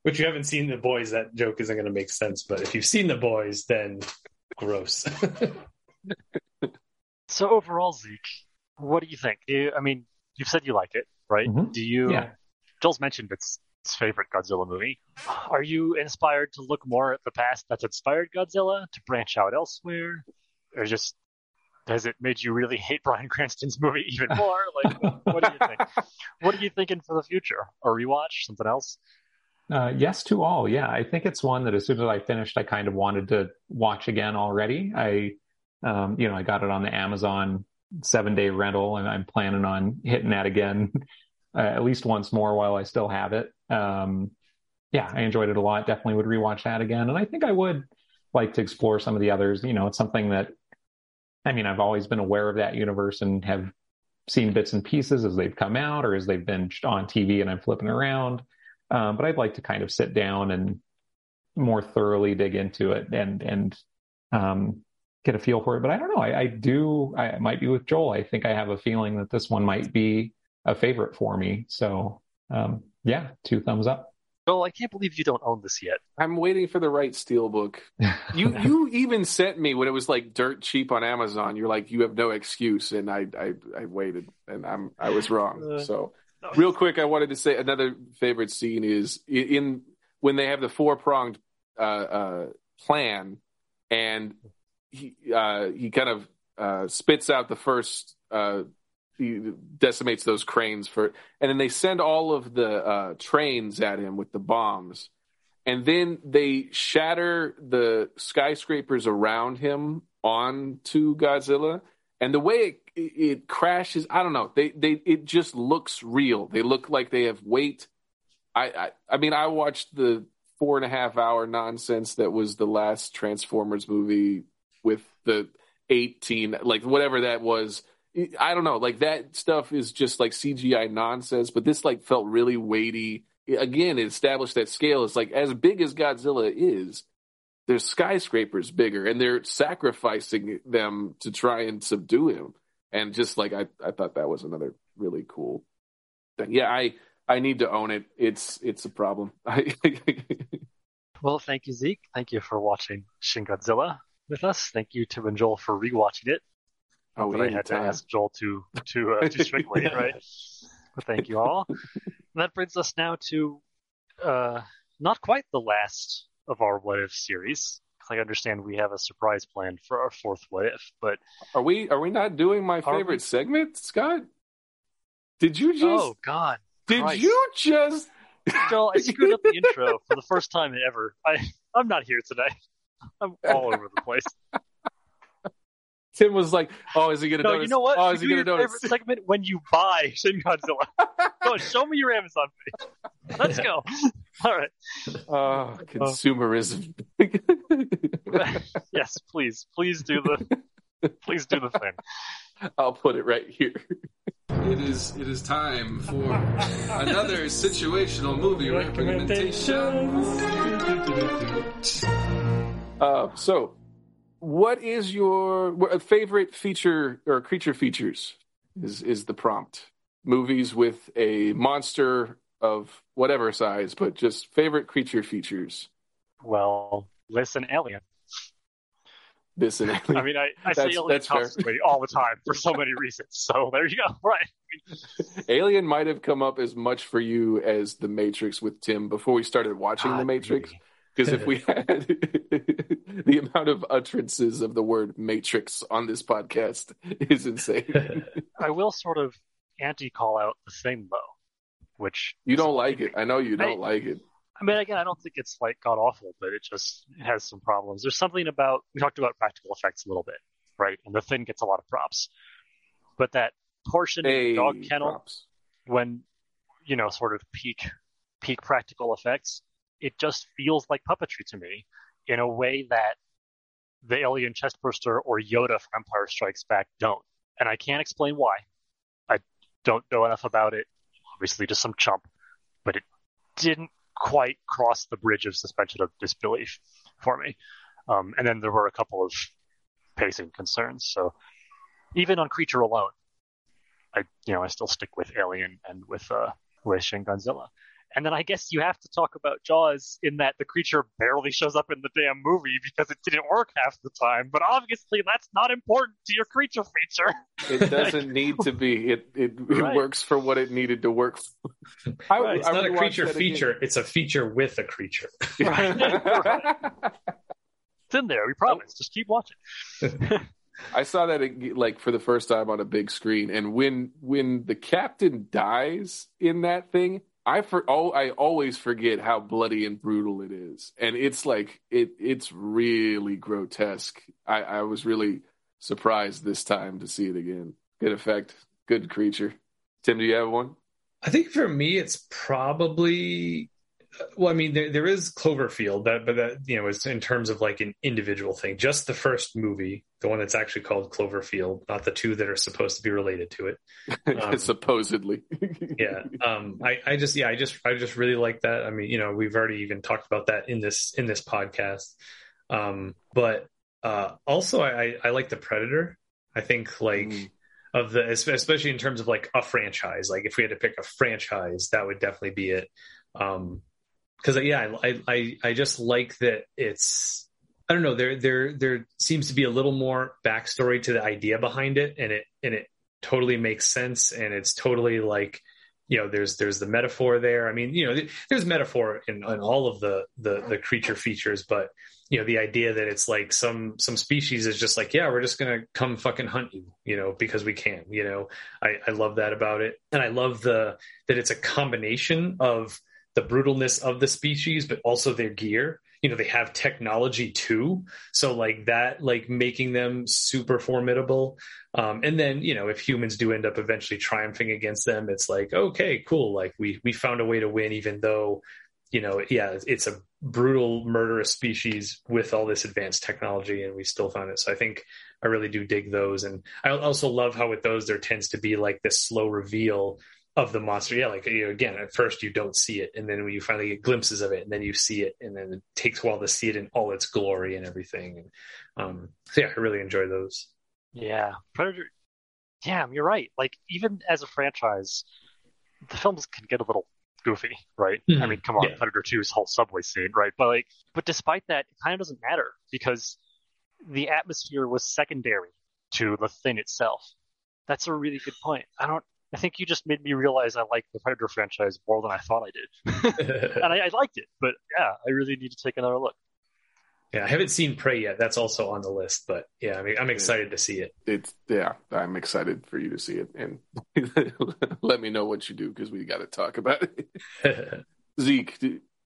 Which you haven't seen the boys, that joke isn't gonna make sense. But if you've seen the boys, then gross. *laughs* So overall, Zeke, what do you think? Do you, I mean, you've said you like it, right? Mhm. Do you? Yeah. Joel's mentioned it's his favorite Godzilla movie. Are you inspired to look more at the past that's inspired Godzilla to branch out elsewhere, or just has it made you really hate Bryan *laughs* Cranston's movie even more? Like, what do you think? *laughs* What are you thinking for the future? A rewatch? Something else? Uh, yes to all. Yeah, I think it's one that as soon as I finished, I kind of wanted to watch again already. I, um, you know, I got it on the Amazon seven day rental, and I'm planning on hitting that again *laughs* uh, at least once more while I still have it. Um, yeah, I enjoyed it a lot. Definitely would rewatch that again, and I think I would like to explore some of the others. You know, it's something that, I mean, I've always been aware of that universe and have seen bits and pieces as they've come out or as they've been on TV and I'm flipping around. Um, but I'd like to kind of sit down and more thoroughly dig into it and and um, get a feel for it. But I don't know. I, I do. I might be with Joel. I think I have a feeling that this one might be a favorite for me. So um, yeah, two thumbs up. Joel, I can't believe you don't own this yet. I'm waiting for the right steelbook. You *laughs* you even sent me when it was like dirt cheap on Amazon. You're like, you have no excuse, and I I, I waited, and I'm I was wrong. Uh, So real quick, I wanted to say another favorite scene is in, in when they have the four pronged uh, uh, plan, and he uh, he kind of uh, spits out the first. Decimates those cranes for, and then they send all of the uh, trains at him with the bombs, and then they shatter the skyscrapers around him onto Godzilla, and the way it, it crashes, I don't know. They they it just looks real. They look like they have weight. I I, I mean, I watched the four and a half hour nonsense that was the last Transformers movie with the eighteen, like whatever that was. I don't know, like that stuff is just like CGI nonsense, but this like felt really weighty. Again, it established that scale. It's like as big as Godzilla is, there's skyscrapers bigger, and they're sacrificing them to try and subdue him. And just like I, I thought that was another really cool thing. Yeah, I I need to own it. It's it's a problem. Well, thank you, Zeke. Thank you for watching Shin Godzilla with us. Thank you to and Joel for rewatching it. Oh, but I had to ask Joel to to uh, to *laughs* strictly, Yeah. right? But thank you all. And that brings us now to uh, not quite the last of our What If series. I understand we have a surprise plan for our fourth What If, but Are we are we not doing my favorite we? segment, Scott? Did you just oh god, did Christ. you just Joel, I *laughs* screwed up the intro for the first time ever. I I'm not here today. I'm all over the place. Tim was like, "Oh, is he gonna No, notice? you know what? Oh, You is he gonna your notice?" favorite *laughs* segment when you buy Shin Godzilla. *laughs* Go on, show me your Amazon page. Let's go. *laughs* All right. Oh, consumerism. yes, please, please do the, please do the thing. I'll put it right here. It is it is time for another situational movie Uh, so, what is your favorite feature or creature features? Is is the prompt? Movies with a monster of whatever size, but just favorite creature features. Well, listen, Alien. This and alien. *laughs* I mean, I, I say Alien constantly all the time for so many reasons. So there you go. *laughs* Right. Alien might have come up as much for you as The Matrix with Tim before we started watching The Matrix. maybe. Because if we *laughs* had *laughs* the amount of utterances of the word Matrix on this podcast is insane. *laughs* I will sort of anti call out the thing though, which You don't like it. I know you don't I- like it. I mean, again, I don't think it's like god awful, but it just it has some problems. There's something about we talked about practical effects a little bit, right? And the thing gets a lot of props, but that portion of the dog kennel props. when you know sort of peak peak practical effects, it just feels like puppetry to me. in a way that the alien chestburster or Yoda from Empire Strikes Back don't. And I can't explain why. I don't know enough about it. Obviously, just some chump, but it didn't quite cross the bridge of suspension of disbelief for me. Um, and then there were a couple of pacing concerns. So even on Creature alone, I you know I still stick with Alien and with uh, with Shin Godzilla. And then I guess you have to talk about Jaws in that the creature barely shows up in the damn movie because it didn't work half the time. But obviously, that's not important to your creature feature. It doesn't need to be. It it, right. works for what it needed to work. For. I, right. It's I not a creature feature. Again. It's a feature with a creature. *laughs* right. It's in there. We promise. Just keep watching. *laughs* I saw that like for the first time on a big screen, and when when the captain dies in that thing, I for oh I always forget how bloody and brutal it is, and it's like it it's really grotesque. I, I was really surprised this time to see it again. Good effect, good creature. Tim, do you have one? I think for me, it's probably well, I mean, there, there is Cloverfield, that, but that you know is in terms of like an individual thing. Just the first movie, the one that's actually called Cloverfield, not the two that are supposed to be related to it. *laughs* Um, Supposedly, *laughs* yeah. Um, I, I just, yeah, I just, I just really like that. I mean, you know, we've already even talked about that in this in this podcast. Um, but uh, also, I, I like the Predator. I think like. Mm of the especially in terms of like a franchise like if we had to pick a franchise that would definitely be it um because yeah, I, I I just like that it's I don't know there there there seems to be a little more backstory to the idea behind it, and it and it totally makes sense, and it's totally like you know there's there's the metaphor there. I mean you know there's metaphor in, in all of the the the creature features, but you know the idea that it's like some some species is just like yeah we're just gonna come fucking hunt you you know because we can you know I I love that about it, and I love the that it's a combination of the brutalness of the species, but also their gear. You know, they have technology too. So like that, like making them super formidable. Um, and then, you know, if humans do end up eventually triumphing against them, it's like, okay, cool. Like we, we found a way to win, even though, you know, yeah, it's a brutal, murderous species with all this advanced technology and we still found it. So I think I really do dig those. And I also love how with those, there tends to be like this slow reveal of the monster. Yeah, like you know, again, at first you don't see it, and then when you finally get glimpses of it, and then you see it, and then it takes a while to see it in all its glory and everything. And um, so yeah, I really enjoy those. Yeah, Predator. Yeah, you're right. Like even as a franchise, the films can get a little goofy, right? Mm-hmm. I mean, come on, yeah. Predator 2's whole subway scene, right? But like, but despite that, it kind of doesn't matter because the atmosphere was secondary to the thing itself. That's a really good point. I don't I think you just made me realize I like the Predator franchise more than I thought I did, *laughs* and I, I, liked it. But yeah, I really need to take another look. Yeah, I haven't seen Prey yet. That's also on the list. But yeah, I mean, I'm excited to see it. It's yeah, I'm excited for you to see it, and *laughs* let me know what you do because we got to talk about it. *laughs* Zeke,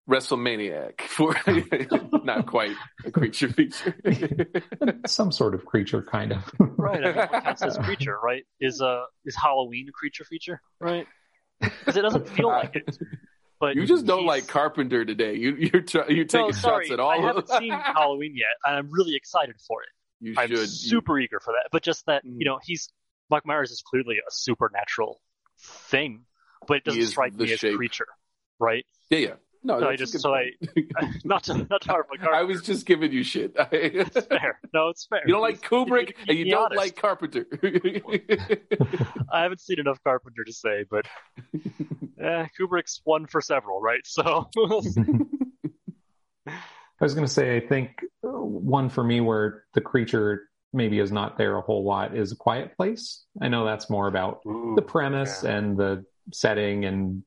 WrestleManiac for *laughs* not quite a creature feature. *laughs* Some sort of creature, kind of. right. I mean, what counts as *laughs* creature, right? Is uh is Halloween a creature feature, right? Because it doesn't feel like it. But you just don't like Carpenter today. You you're try, you're taking no, sorry, shots at all. I haven't seen Halloween yet, and I'm really excited for it. You I'm should. super you... eager for that. But just that mm. you know he's Mike Myers is clearly a supernatural thing, but it doesn't strike me shape. as a creature, right? Yeah, yeah. No, so I just so I *laughs* *laughs* not to not to harp on Carpenter. I was just giving you shit. *laughs* it's fair. No, it's fair. You don't like Kubrick you, you, and you don't honest. like Carpenter. I haven't seen enough Carpenter to say, but eh, Kubrick's one for several, right? So I was going to say, I think one for me where the creature maybe is not there a whole lot is a quiet place. I know that's more about Ooh, the premise yeah. and the setting and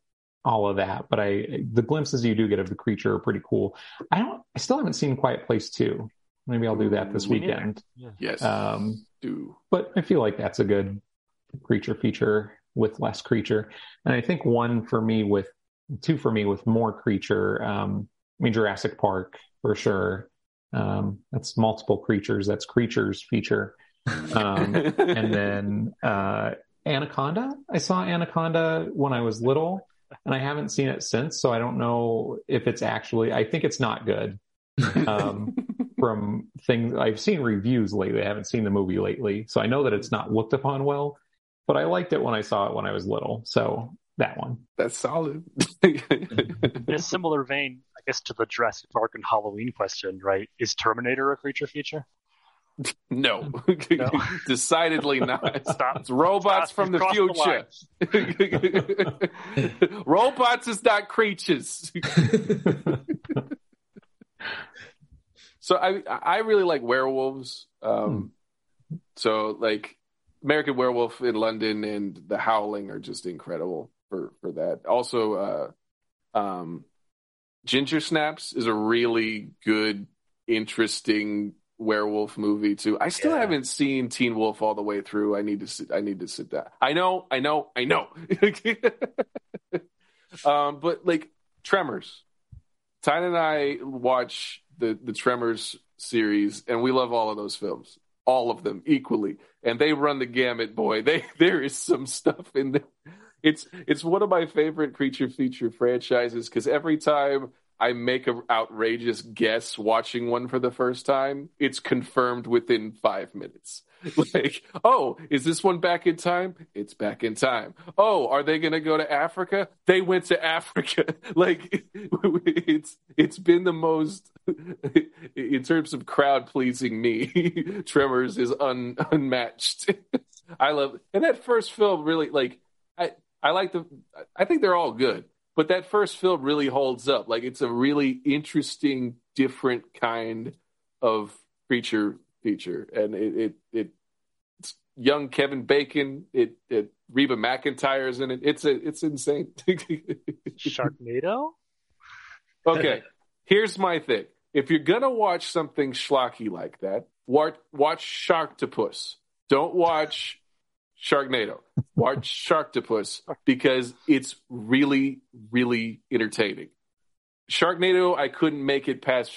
all of that. But I, the glimpses you do get of the creature are pretty cool. I don't, I still haven't seen Quiet Place 2. Maybe I'll do that this weekend. Yeah. Yes. Um, do. But I feel like that's a good creature feature with less creature. And I think one for me with, two for me with more creature. Um, I mean, Jurassic Park for sure. Um, that's multiple creatures. That's creatures feature. Um, *laughs* and then, uh, Anaconda. I saw Anaconda when I was little and I haven't seen it since, so I don't know if it's actually. I think it's not good. um, *laughs* from things I've seen reviews lately. I haven't seen the movie lately, so I know that it's not looked upon well. But I liked it when I saw it when I was little, so that one. That's solid. *laughs* *laughs* In a similar vein, I guess, to the Jurassic Park and Halloween question, right? Is Terminator a creature feature? No, No. *laughs* decidedly not. *laughs* Stop. It's robots Stop. from the crossed the future. *laughs* robots is not creatures. so I I really like werewolves. Um, So like American Werewolf in London and The Howling are just incredible for for that. Also, uh, um, Ginger Snaps is a really good, interesting werewolf movie too. I still Yeah. haven't seen Teen Wolf all the way through. I need to sit, I need to sit down. I know, I know, I know. *laughs* um, but like Tremors, Tyne and I watch the the Tremors series, and we love all of those films, all of them equally, and they run the gamut. Boy, they *laughs* there is some stuff in there. It's it's one of my favorite creature feature franchises because every time I make an outrageous guess watching one for the first time, it's confirmed within five minutes. *laughs* Like, oh, is this one back in time? It's back in time. Oh, are they going to go to Africa? They went to *laughs* Africa. Like, *laughs* it's it's been the most in terms of crowd pleasing me. Tremors is un, unmatched. I love, and that first film really like I I like the I think they're all good but that first film really holds up. Like it's a really interesting, different kind of creature feature, and it it, it it's young Kevin Bacon. It it Reba McEntire's in it. It's a it's insane. *laughs* Sharknado? okay, here's my thing. If you're gonna watch something schlocky like that, watch watch Sharktopus. Don't watch Sharknado. Watch *laughs* Sharktopus because it's really, really entertaining. Sharknado, I couldn't make it past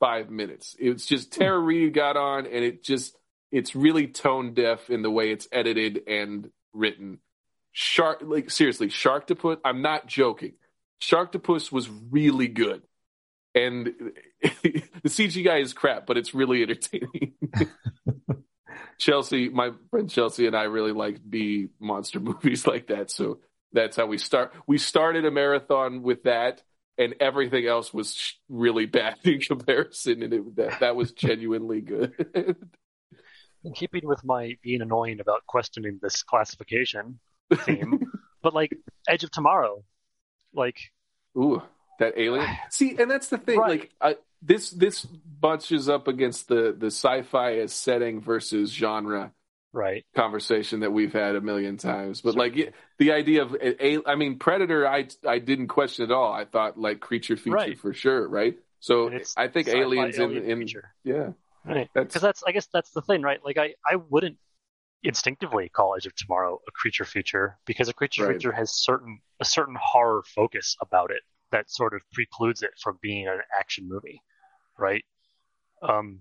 five minutes. It's just hmm. Tara Reid got on, and it just it's really tone deaf in the way it's edited and written. Shark, like seriously, Sharktopus. I'm not joking. Sharktopus was really good, and *laughs* the CGI is crap, but it's really entertaining. *laughs* Chelsea, my friend Chelsea and I really like B monster *laughs* movies like that. So that's how we start. We started a marathon with that, and everything else was sh- really *laughs* bad in comparison. And it, that, that was genuinely good. *laughs* In keeping with my being annoying about questioning this classification theme, but like Edge of Tomorrow, like Ooh, that alien. *sighs* See, and that's the thing. Right. Like, I, this this bunches up against the the sci-fi as setting versus genre right, conversation that we've had a million times. But like Certainly. the idea of, a- I mean, Predator, I I didn't question at all. I thought like creature feature Right. for sure, right? So I think aliens alien in, in yeah, right. that's Because that's I guess that's the thing, right? Like I I wouldn't instinctively call Edge of Tomorrow a creature feature because a creature Right. feature has certain a certain horror focus about it that sort of precludes it from being an action movie, right? Um,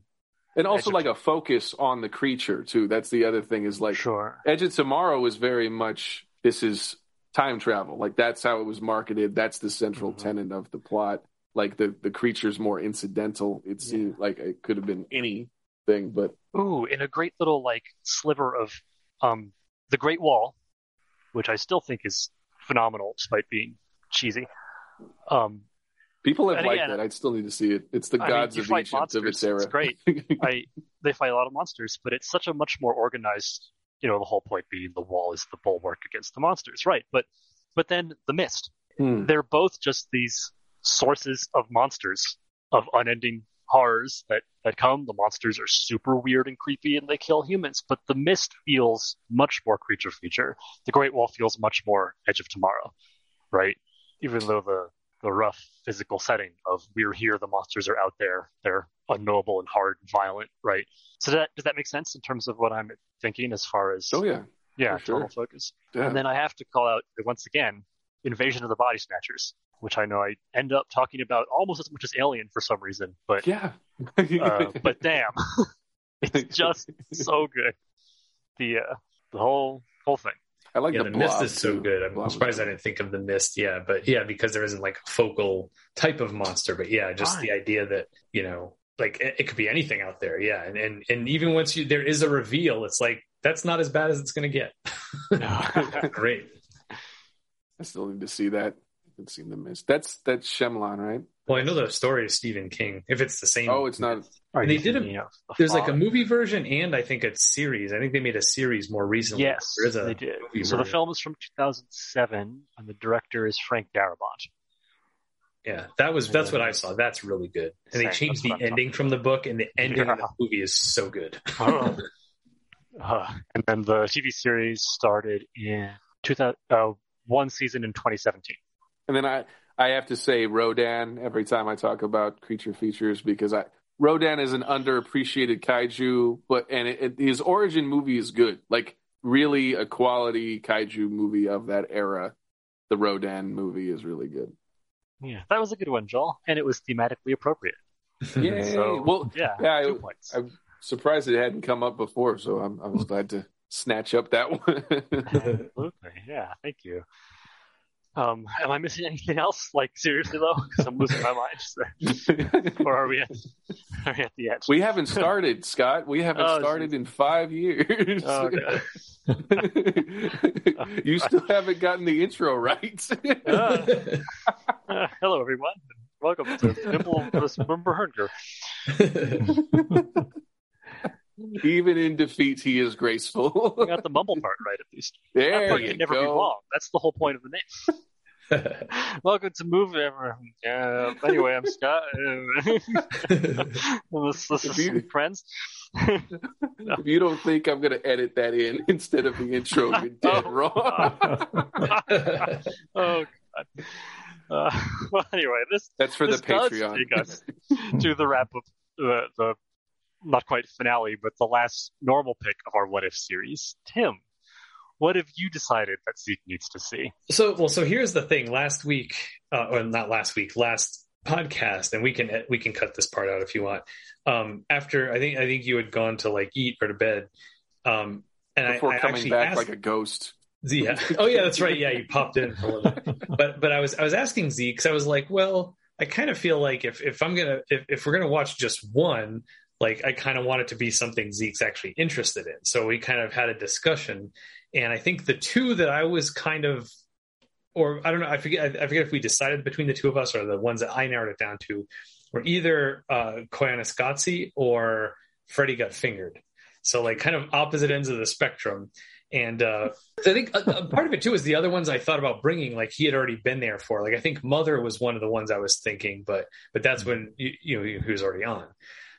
and also Edge of- like a focus on the creature too. That's the other thing is like sure, Edge of Tomorrow is very much this is time travel. Like that's how it was marketed. That's the central Mhm. tenet of the plot. Like the the creature's more incidental. It seemed like it could have been anything, but Ooh, in a great little like sliver of um the Great Wall, which I still think is phenomenal despite being cheesy. Um, people have And liked again, it. I'd still need to see it. It's the I gods you of Egypt of its monsters. era. It's great. *laughs* I they fight a lot of monsters, but it's such a much more organized. You know, the whole point being the wall is the bulwark against the monsters, right? But but then the mist. Hmm. They're both just these sources of monsters of unending horrors that that come. The monsters are super weird and creepy, and they kill humans. But the mist feels much more creature feature. The Great Wall feels much more Edge of Tomorrow, right? Even though the the rough physical setting of we're here, the monsters are out there, they're unknowable and hard and violent, right? So that does that make sense in terms of what I'm thinking as far as Oh yeah, yeah, sure. tonal focus? yeah. And then I have to call out once again Invasion of the Body Snatchers, which I know I end up talking about almost as much as Alien for some reason, but yeah. uh, but *laughs* damn, *laughs* it's just so good. The uh, the whole whole thing. I like yeah, the, the, mist is so too. good. I'm Blob surprised I didn't think of the mist. Yeah, but yeah, because there isn't like a focal type of monster. But yeah, just Right. the idea that you know, like it, it could be anything out there. Yeah, and and and even once you there is a reveal, it's like that's not as bad as it's going to get. *laughs* Great. I still need to see that. I haven't seen the mist. That's that's Shyamalan, right? Well, I know the story is Stephen King. If it's the same, Oh, it's not. Are They did a- thinking There's like a movie version and I think a series. I think they made a series more recently. Yes, there is a they did. movie So the film is from 2007, and the director is Frank Darabont. Yeah, that was that's what I saw. That's really good. And they changed that's the ending from the book, and the ending of the movie is so good. *laughs* Oh. *laughs* Uh, and then the TV series started in 2000, uh, one season in 2017. And then I I have to say Rodan every time I talk about creature features because I Rodan is an underappreciated kaiju, but and it, it, his origin movie is good. Like really a quality kaiju movie of that era. The Rodan movie is really good. Yeah, that was a good one, Joel, and it was thematically appropriate. *laughs* Yay! So, well, yeah, yeah, two I- points. I'm surprised it hadn't come up before, so I'm I was glad to snatch up that one. *laughs* Absolutely, yeah. Thank you. Um, *laughs* am I missing anything else? Like seriously though, because I'm losing my *laughs* mind. So- or are we at, *laughs* are we at the edge? we haven't started, Scott. We haven't Oh, started in five years. Oh, okay. you still haven't gotten the intro right. Uh, uh, hello, everyone. Welcome to Nimble Burger. Even in defeat, he is I graceful. got the mumble part right at least. *laughs* that there part you can never be wrong. That's the whole point of the name. *laughs* Welcome to Move Ever. Uh, anyway, I'm Scott. This, this is some friends. *laughs* If you don't think I'm going to edit that in instead of the intro, you're dead Oh. wrong. oh God. Uh, well, anyway, this That's for the this does Patreon. take us to the wrap up, the, the not quite finale, but the last normal pick of our What If series. Tim, what have you decided that Zeke needs to see? So, well, so here's the thing. Last week, uh, or not last week, last podcast, and we can we can cut this part out if you want. Um, after I think I think you had gone to like eat or to bed, um, and Before I, I coming actually back asked, like a ghost. yeah. Oh yeah, that's right. Yeah, you popped in for a little bit. *laughs* But but I was I was asking Z because I was like, well, I kind of feel like if if I'm gonna if, if we're gonna watch just one, like I kind of want it to be something Zeke's actually interested in. So we kind of had a discussion, and I think the two that I was kind of, or I don't know, I forget I forget if we decided between the two of us or the ones that I narrowed it down to, were either uh, Koyaanisqatsi or Freddy Got Fingered. So like kind of opposite ends of the spectrum. And uh, I think a, a part of it too is the other ones I thought about bringing. Like he had already been there for. Like I think Mother was one of the ones I was thinking, but but that's when you, you know he was already on.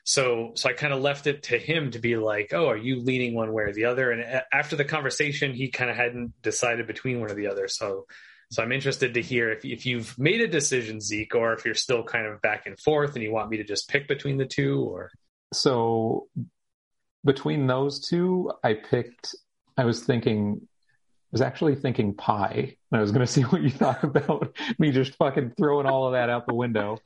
So so I kind of left it to him to be like, oh, are you leaning one way or the other? And a- after the conversation, he kind of hadn't decided between one or the other. So so I'm interested to hear if if you've made a decision, Zeke, or if you're still kind of back and forth and you want me to just pick between the two, or So between those two, I picked. I was thinking. I was actually thinking Pi. I was going *laughs* to see what you thought about me just fucking throwing all of that out the window.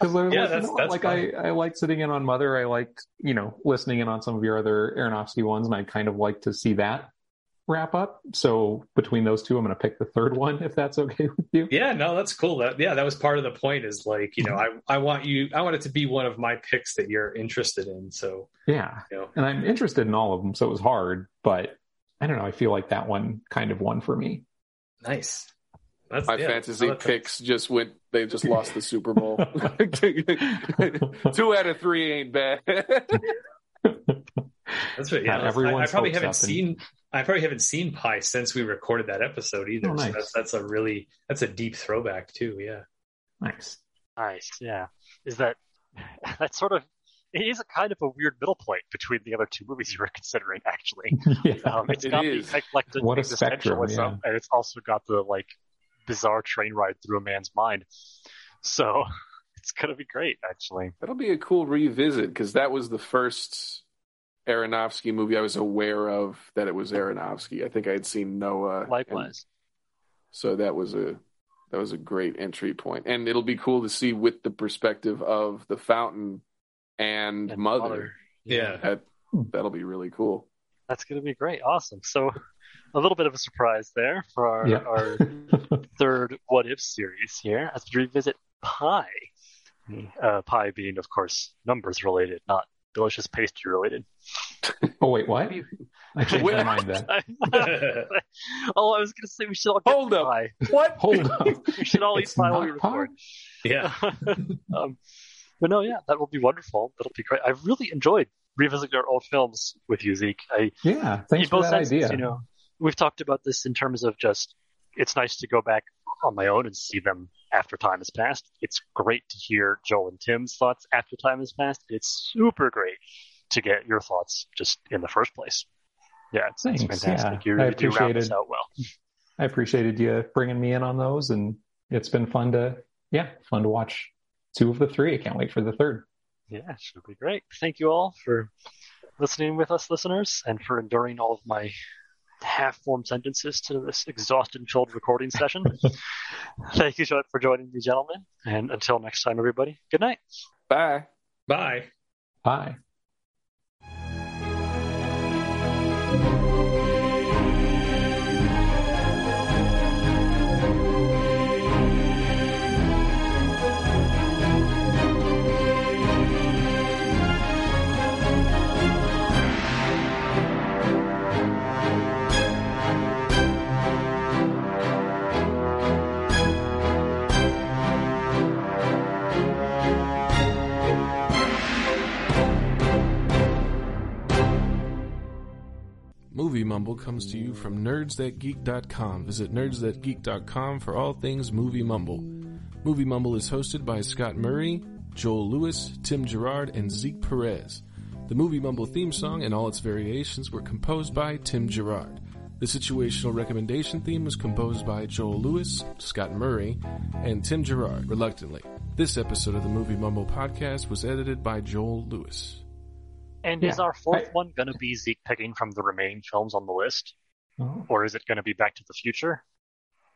Because Yeah, like, that's- that's like I, I like sitting in on Mother. I like you know, listening in on some of your other Aronofsky ones, and I kind of like to see that wrap up. So between those two, I'm going to pick the third one if that's okay with you. Yeah, no, that's cool. That yeah, that was part of the point. Is like you know, I I want you, I want it to be one of my picks that you're interested in. So Yeah. you know, And I'm interested in all of them, so it was hard, but I don't know. I feel like that one kind of won for me. Nice. That's My yeah, fantasy I like that. picks just went. They just lost the Super Bowl. *laughs* *laughs* Two out of three ain't bad. That's right. Yeah, Not I, I probably haven't up seen. I probably haven't seen Pi since we recorded that episode either. Oh, So that's that's a really that's a deep throwback too. Yeah. Nice. Nice, yeah. Is that *laughs* that sort of it is a kind of a weird middle point between the other two movies you were *laughs* considering, actually. *laughs* yeah. Um, it's *laughs* It got is. the eclectic What a spectrum, existentialism, and it's also got the like bizarre train ride through a man's mind. So it's gonna be great, actually. That'll be a cool revisit because that was the first Aronofsky movie I was aware of that it was Aronofsky. I think I had seen Noah. and Likewise. so that was a that was a great entry point, and it'll be cool to see with the perspective of the Fountain and, And Mother. Mother. Yeah. That that'll be really cool. That's going to be great. Awesome. So, a little bit of a surprise there for our, Yeah. our *laughs* third What If series here as we revisit Pi. Uh, pi being, of course, numbers related, not delicious pastry related. *laughs* Oh wait, what? I changed my mind then. *laughs* oh, I was going to say we should all get Hold up. pie. What? Hold up. We should all eat It's pie while not we pie? record. yeah. um, but no, yeah, that will be wonderful. That'll be great. I really enjoyed revisiting our old films with you, Zeke. I Yeah, thanks in for both that senses, idea. you know, we've talked about this in terms of just it's nice to go back on my own and see them after time has passed. It's great to hear Joel and Tim's thoughts after time has passed. It's super great to get your thoughts just in the first place. Yeah, it's, it's fantastic. yeah. You really do round out well. I appreciated you bringing me in on those, and it's been fun to, yeah, fun to watch two of the three. I can't wait for the third. Yeah, it should be great. Thank you all for listening with us, listeners, and for enduring all of my half-formed sentences to this exhaustion-filled recording session. *laughs* Thank you so much for joining me, gentlemen. And until next time, everybody, good night. Bye. Bye. Bye. Movie Mumble comes to you from nerdsthatgeek.com. Visit nerdsthatgeek.com for all things Movie Mumble. Movie Mumble is hosted by Scott Murray, Joel Lewis, Tim Gerard, and Zeke Perez. The Movie Mumble theme song and all its variations were composed by Tim Gerard. The situational recommendation theme was composed by Joel Lewis, Scott Murray, and Tim Gerard, reluctantly. This episode of the Movie Mumble podcast was edited by Joel Lewis. And Yeah, is our fourth I- one going to be Zeke picking from the remaining films on the list? Oh. Or is it going to be Back to the Future?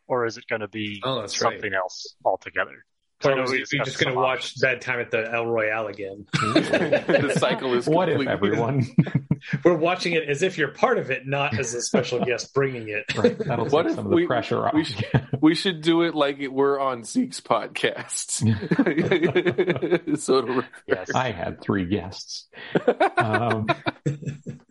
Or is it going to be Oh, that's right. something else altogether? 'Cause I know was we, are just going to watch options. Bad Time at the El Royale again? *laughs* the cycle is What if everyone? *laughs* We're watching it as if you're part of it, not as a special *laughs* guest bringing it. right, that'll What take some of the we- pressure off. we should- We should do it like it, we're on Zeke's podcast. so it'll Yes. I had three guests. Um,